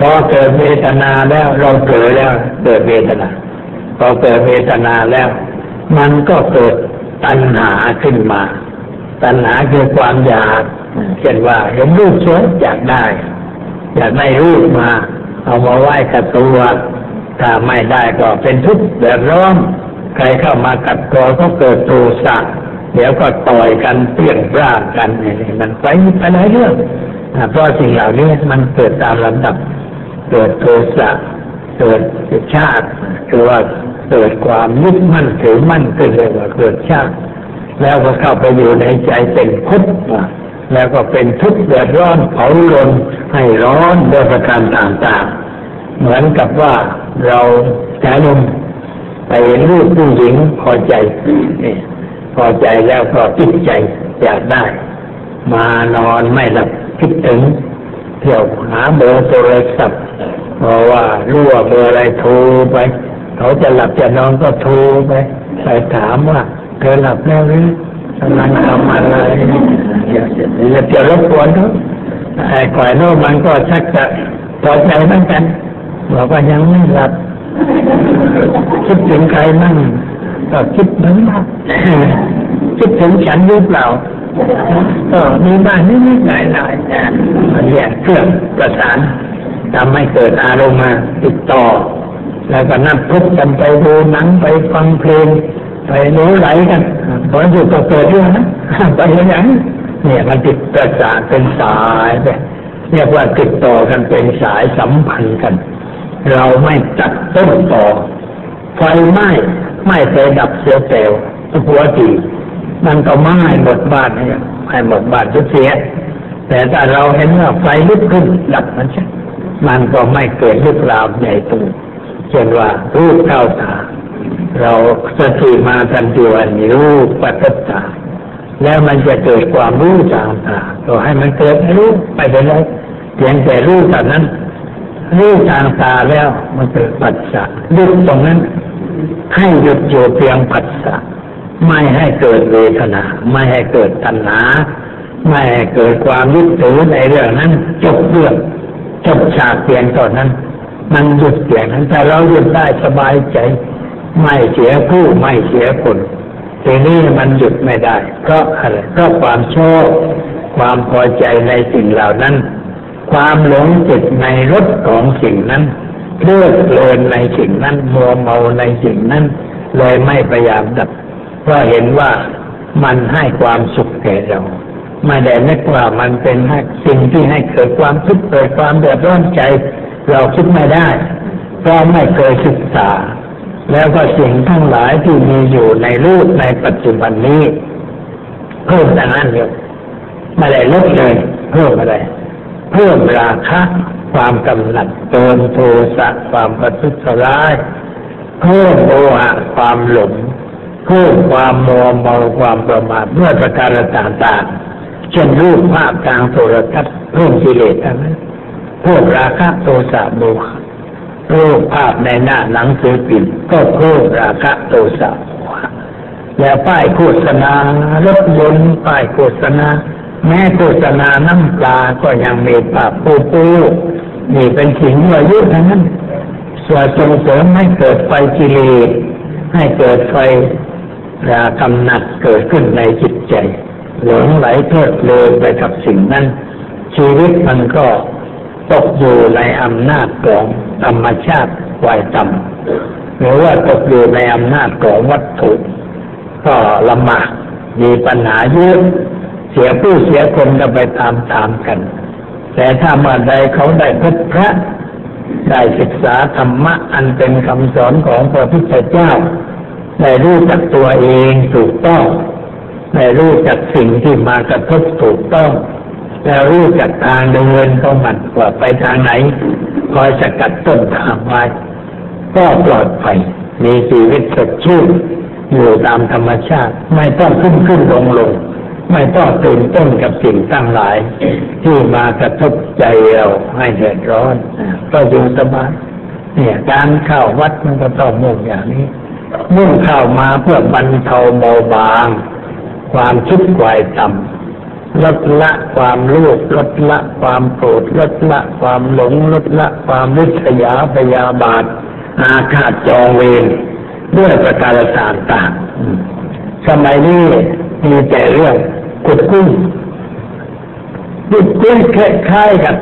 พอเกิดเวทนาแล้วเราเกิดแล้วเกิดเวทนาพอเกิดเวทนาแล้ว มันก็เกิดตัณหาขึ้นมา ตัณหาคือความอยากเช่นว่าเห็นรูปสวยอยากได้ อยากได้รูปมา เอามาไหว้กับตัวถ้าไม่ได้ก็เป็นทุกข์เดือดร้อนใครเข้ามากัดกอก็เกิดโทสะเดี๋ยวก็ต่อยกันเปลี่ยนร่างกันนี่มันไปไปหลายเรื่องเพราะสิ่งเหล่านี้มันเกิดตามลำดับ เกิดโทสะเกิดชาติ คือว่าเกิดความยึดมั่นถือมั่นก็เลยว่าเกิดชาติ แล้วก็เข้าไปอยู่ในใจเป็นพุทธแล้วก็เป็นทุกข์เดือดร้อนเผาลนให้ร้อนด้วยประการต่างๆ เหมือนกับว่าเราใช้ลมไปเห็นรูปผู้หญิงพอใจพอใจแล้วก็ติดใจอยากได้ มานอนไม่หลับคิดถึง เที่ยวหาเบอร์โทรศัพท์เพราะว่ารู้ว่าเบอร์อะไรโทรไป เขาจะหลับจะนอนก็โทรไปไปถามว่า เธอหลับแล้วหรือกำลังทำอะไรอย่าอย่าจะรบกวนเขาไอ้ก่อยโน้มันก็ชักจะพอใจเหมือนกันบอกว่ายังไม่หลับ คิดถึงใครนั่งก็คิดเหมือนกันคิดถึงฉันหรือเปล่าก็มีบ้างนิดๆหน่อยๆอันนี้เครื่องประสานทำให้เกิดอารมณ์มาติดต่อ แล้วก็นัดพบกันไปดูหนังไปฟังเพลง ไปรู้ไหลกันผลสุดก็เกิดเรื่องนะไปอย่างเนี่ยมันติดประสานเป็นสายไปเรียกว่าติดต่อกันเป็นสายสัมพันธ์กัน เราไม่ตัดต้นต่อ ไฟไหม้ไม่เคยดับเสียแต่หัวทีมันก็ไหม้หมดบ้านเนี่ยให้หมดบ้านทุกเสีย แต่ถ้าเราเห็นว่าไฟลุกขึ้นดับมันใช่มันก็ไม่เกิดลุกลามใหญ่โตเช่นว่ารูปเข้าตา เราสติมาทันทีวันนี้รูปปัจจาแล้วมันจะเกิดความรู้ทางตาเราให้มันเกิดรู้ไปเลยเพียงแต่รู้แต่นั้นรู้ทางตาแล้วมันเกิดปัสสะหยุดตรงนั้น ให้หยุดอยู่เพียงปัสสะไม่ให้เกิดเวทนา ไม่ให้เกิดตัณหา ไม่ให้เกิดความยึดถือในเรื่องนั้น จบเรื่องจบฉากเพียงตอนนั้น มันหยุดเพียงนั้นแต่เราหยุดได้สบายใจ ไม่เสียผู้ไม่เสียคนทีนี้มันหยุดไม่ได้ เพราะอะไรเพราะความชอบความพอใจในสิ่งเหล่านั้น ความหลงจิตในรสของสิ่งนั้นเพลิดเพลินในสิ่งนั้นมัวเมาในสิ่งนั้น เลยไม่พยายามดับ เพราะเห็นว่ามันให้ความสุขแก่เราไม่ได้นึกว่ามันเป็นสิ่งที่ให้เกิดความทุกข์เกิดความเดือดร้อนใจ เราคิดไม่ได้เพราะไม่เคยศึกษา แล้วก็สิ่งทั้งหลายที่มีอยู่ในรูปในปัจจุบันนี้ เพิ่มแต่นั้นเดียวไม่ได้ลดเลย เพิ่มอะไร เพิ่มราคะความกำหนัดเติมโทสะความประทุษร้าย เพิ่มโมหะความหลงเพิ่มความมัวเมาความประมาทเมื่อประการต่างๆ เช่นรูปภาพทางโทรทัศน์เพิ่มกิเลสทั้งนั้นเพิ่มราคะโทสะโมหะ รูปภาพในหน้าหนังสือพิมพ์ก็เพิ่มราคะโทสะแล้วป้ายโฆษณารถยนต์ป้ายโฆษณา แม้โฆษณาน้ำปลาก็ยังมีปากปูปูนี่เป็นสิ่งอายุทั้งนั้นส่วนส่งเสริมให้เกิดไฟกิเลสให้เกิดไฟรากำหนัดเกิดขึ้นในจิตใจ หลงไหลเพลิดเพลินไปกับสิ่งนั้น ชีวิตมันก็ ตกอยู่ในอำนาจของธรรมชาติวายต่ำหรือว่าตกอยู่ในอำนาจของวัตถุ ก็ลำบากมีปัญหาเยอะเสียผู้เสียคนก็ไปตามตามกัน แต่ถ้าเมื่อใดเขาได้พบพระ ได้ศึกษาธรรมะอันเป็นคำสอนของพระพุทธเจ้า ได้รู้จักตัวเองถูกต้อง ได้รู้จักสิ่งที่มากระทบถูกต้อง แล้วรู้จักทางเดินของมันว่าไปทางไหน คอยสกัดต้นทางไว้ ก็ปลอดภัยมีชีวิตสดชื่นอยู่ตามธรรมชาติ ไม่ต้องขึ้นขึ้นลงลงไม่ต้องตื่นต้นกับสิ่งตั้งหลาย ที่มากระทบใจเราให้เดือดร้อน ก็อยู่สบายเนี่ยการเข้าวัดมันก็ต้องมุ่งอย่างนี้ มุ่งเข้ามาเพื่อบรรเทาเบาบาง ความคิดวายต่ำ ลดละความโลภลดละความโกรธลดละความหลงลดละความริษยาพยาบาท อาฆาตจองเวรด้วยประการต่างๆสมัยนี้มีแต่เรื่องกุดกุ้งกุดกุ้งคล้ายๆกัน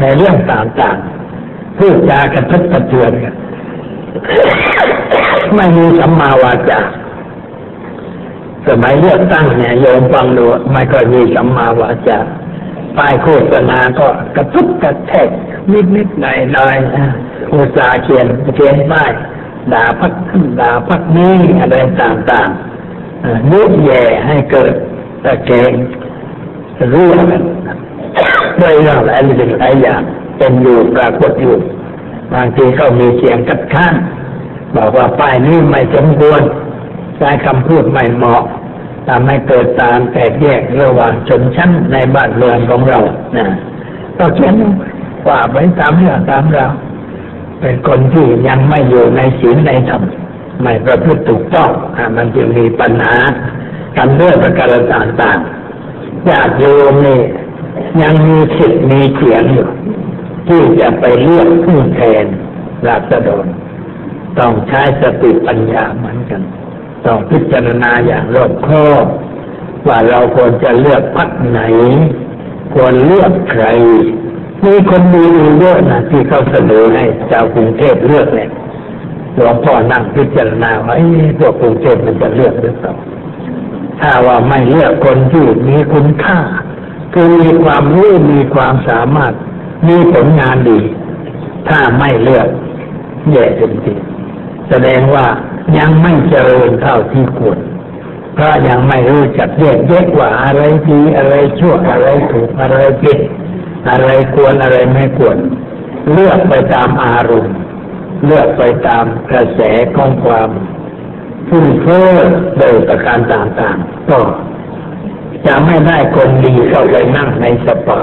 ในเรื่องต่างๆพูดจากระทบกระเทือนกันไม่มีสัมมาวาจา สมัยเลือกตั้งเนี่ยโยมฟังดูไม่ค่อยมีสัมมาวาจาป้ายโฆษณาก็กระทุบกระแทกนิดนิดหน่อยหน่อยอุตสาเขียนเขียนป้ายด่าพักด่าพักนี้อะไรต่างๆยุแย่ให้เกิดตะเกงรู้ด้วยเรื่องหลายสิ่งหลายอย่างเป็นอยู่ปรากฏอยู่บางทีก็มีเสียงกัดข้านบอกว่าป้ายนี้ไม่สมควรใช้คำพูดไม่เหมาะ ทำให้เกิดตามแตกแยกระหว่างชนชั้นในบ้านเรือนของเรานะก็เขียนว่าไว้ตามเรื่องตามเราเป็นคนที่ยังไม่อยู่ในศีลในธรรมไม่ประพฤติถูกต้องมันจึงมีปัญหากันด้วยประการต่างๆญาติโยมนี่ยังมีสิทธิ์มีเสียงอยู่ที่จะไปเลือกผู้แทนราษฎรต้องใช้สติปัญญาเหมือนกัน ต้องพิจารณาอย่างรอบคอบว่าเราควรจะเลือกพักไหน ควรเลือกใครมีคนมีเยอะนะที่เขาเสนอให้เจ้ากรุงเทพเลือกเนี่ยหลวงพ่อนั่งพิจารณาว่าไอพวกกรุงเทพมันจะเลือกหรือเปล่าถ้าว่าไม่เลือกคนที่มีคุณค่า คือมีความรู้มีความสามารถ มีผลงานดี ถ้าไม่เลือกแย่จริงๆแสดงว่า ยังไม่เจริญเท่าที่ควรเพราะยังไม่รู้จักแยกแยกว่าอะไรดีอะไรชั่วอะไรถูกอะไรผิดอะไรควรอะไรไม่ควร เลือกไปตามอารมณ์ เลือกไปตามกระแสของความฟุ่มเฟือยโดยประการต่างๆ ก็จะไม่ได้คนดีเข้าไปนั่งในสปา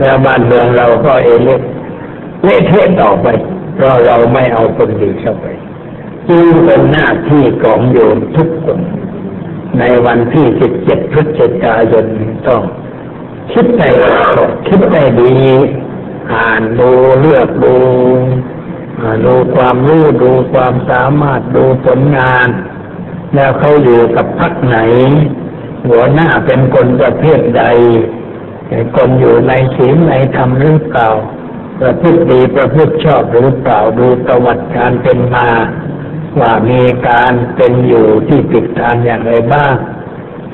แล้วบ้านเมืองเราก็เอเละเละเทะต่อไปเพราะเราไม่เอาคนดีเข้าไป จึงเป็นหน้าที่ของโยมทุกคน ในวันที่สิบเจ็ดพฤศจิกายนต้องคิดในคิดในดีอ่านดูเลือกดูดูความรู้ดูความสามารถดูผลงาน แล้วเขาอยู่กับพักไหน หัวหน้าเป็นคนประเภทใดคนอยู่ในศีลในธรรมหรือเปล่าประพฤติดีประพฤติชอบหรือเปล่าดูประวัติการเป็นมา ว่ามีการเป็นอยู่ที่ติดทานอย่างไรบ้าง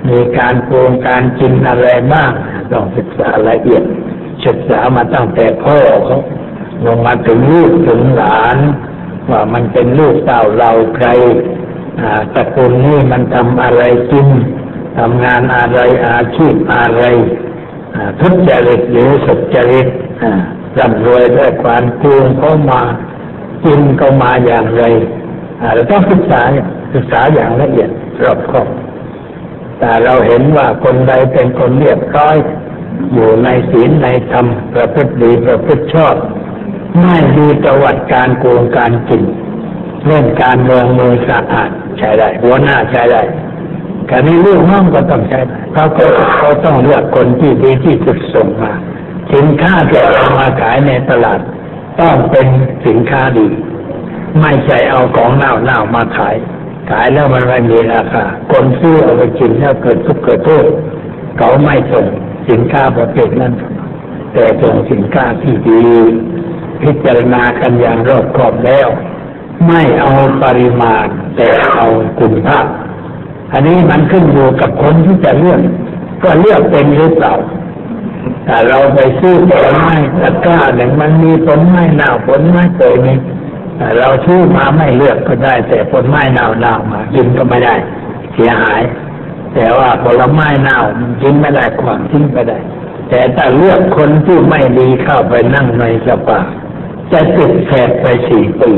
มีการปรุงการกินอะไรบ้างต้องศึกษาละเอียดศึกษามาตั้งแต่พ่อเขาลงมาถึงลูกถึงหลาน ว่ามันเป็นลูกเต่าเราใครตระกูลนี้มันทำอะไรกินทำงานอะไรอาชีพอะไรทุจริตหรือสุจริตร่ำรวยด้วยความโกงเขามากินก็มาอย่างไร เราต้องศึกษาศึกษาอย่างละเอียดรอบคอบแต่เราเห็นว่าคนใดเป็นคนเรียบร้อย อยู่ในศีลในธรรมประพฤติดีประพฤติชอบ ไม่มีประวัติการโกงการกินเล่นการเมืองมือสะอาดใช้ได้หัวหน้าใช้ได้การนี้ลูกน้องก็ต้องใช้ได้เขาก็เขาต้องเลือกคนที่ดีที่สุดส่งมา สินค้าที่เอามาขายในตลาด ต้องเป็นสินค้าดี ไม่ใช่เอาของเน่าเน่ามาขาย ขายแล้วมันไม่มีราคา คนซื้อเอาไปกินแล้วเกิดทุกข์เกิดโทษเขาไม่ส่งสินค้าประเภทนั้น แต่ส่งสินค้าที่ดี พิจารณากันอย่างรอบคอบแล้ว ไม่เอาปริมาณ แต่เอาคุณภาพ อันนี้มันขึ้นอยู่กับคนที่จะเลือก ก็เลือกเป็นหรือเปล่าถ้าเราไปซื้อผลไม้ตะกร้าหนึ่งมันมีผลไม้เน่าผลไม้เปื่อยนี่ เราซื้อมาไม่เลือกก็ได้ แต่ผลไม้เน่าเน่ามากินก็ไม่ได้ เสียหาย แต่ว่าผลไม้เน่ากินไม่ได้ความทิ้งไปได้ แต่ถ้าเลือกคนที่ไม่ดีเข้าไปนั่งในสปาจะติดแสบไปสี่ปี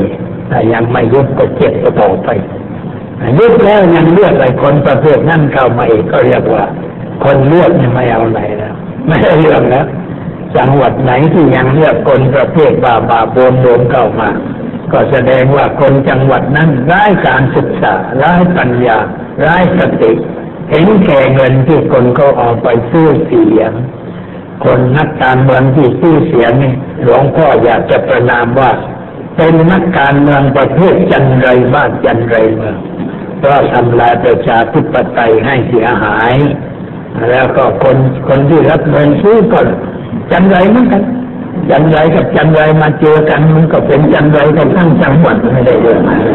แต่ยังไม่ยุบก็เจ็บก็ต่อไปยุบแล้วยังเลือกอะไรคนประเภทนั่นเข้ามาอีกก็เรียกว่า คนเลือกนี่ไม่เอาไหนแล้วไม่ได้เรื่องแล้วจังหวัดไหนที่ยังเลือกคนประเภทบาบาโบนโดนเข้ามา ก็แสดงว่าคนจังหวัดนั้นร้ายการศึกษาร้ายปัญญาร้ายสติ เห็นแก่เงินที่คนเขาเอาไปซื้อเสียง คนนักการเมืองที่ซื้อเสียงนี่หลวงพ่ออยากจะประนามว่าเป็นนักการเมืองประเภทจันไรบ้านจันไรเมืองเพราะทำลายประชาธิปไตยให้เสียหาย แล้วก็คนคนที่รับเงินซื้อก็จันไรเหมือนกัน จันไรกับจันไรมาเจอกันมันก็เป็นจันไรกันทั้งจังหวัดไม่ได้เรื่องอะไร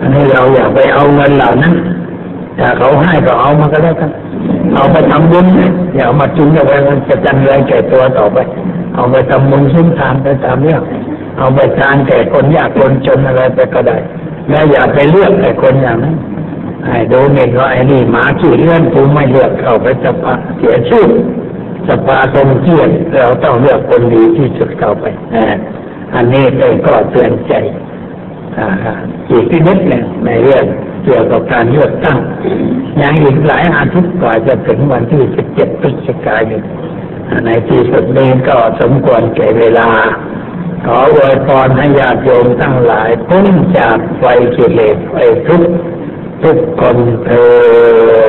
อันนี้เราอยากไปเอาเงินเหล่านั้นถ้าเขาให้ก็เอามาก็แล้วกันเอาไปทำบุญอย่าเอามาจุนเอาไว้มันจะจันไรแก่ตัวต่อไป เอาไปทำบุญซุ้มทานไปตามเรื่องเอาไปทานแก่คนยากคนจนอะไรไปก็ได้แล้วอย่าไปเลือกไอ้คนอย่างนั้นไอ้ดูเห็นว่าไอ้นี่หมาขี้เลื่อนกูไม่เลือกเข้าไปสภาเสียชื่อ สภาตรงเกียรเราต้องเลือกคนดีที่สุดเข้าไปอันนี้เป็นก็เตือนใจอีกนิดหนึ่งในเรื่องเกี่ยวกับการเลือกตั้งยังอีกหลายอาทิตย์กว่าจะถึงวันที่สิบเจ็ดพฤศจิกายนในที่สุดนี้ก็สมควรแก่เวลา ขออวยพรให้ญาติโยมทั้งหลายพ้นจากไฟกิเลสไฟทุกทุกคนเธอ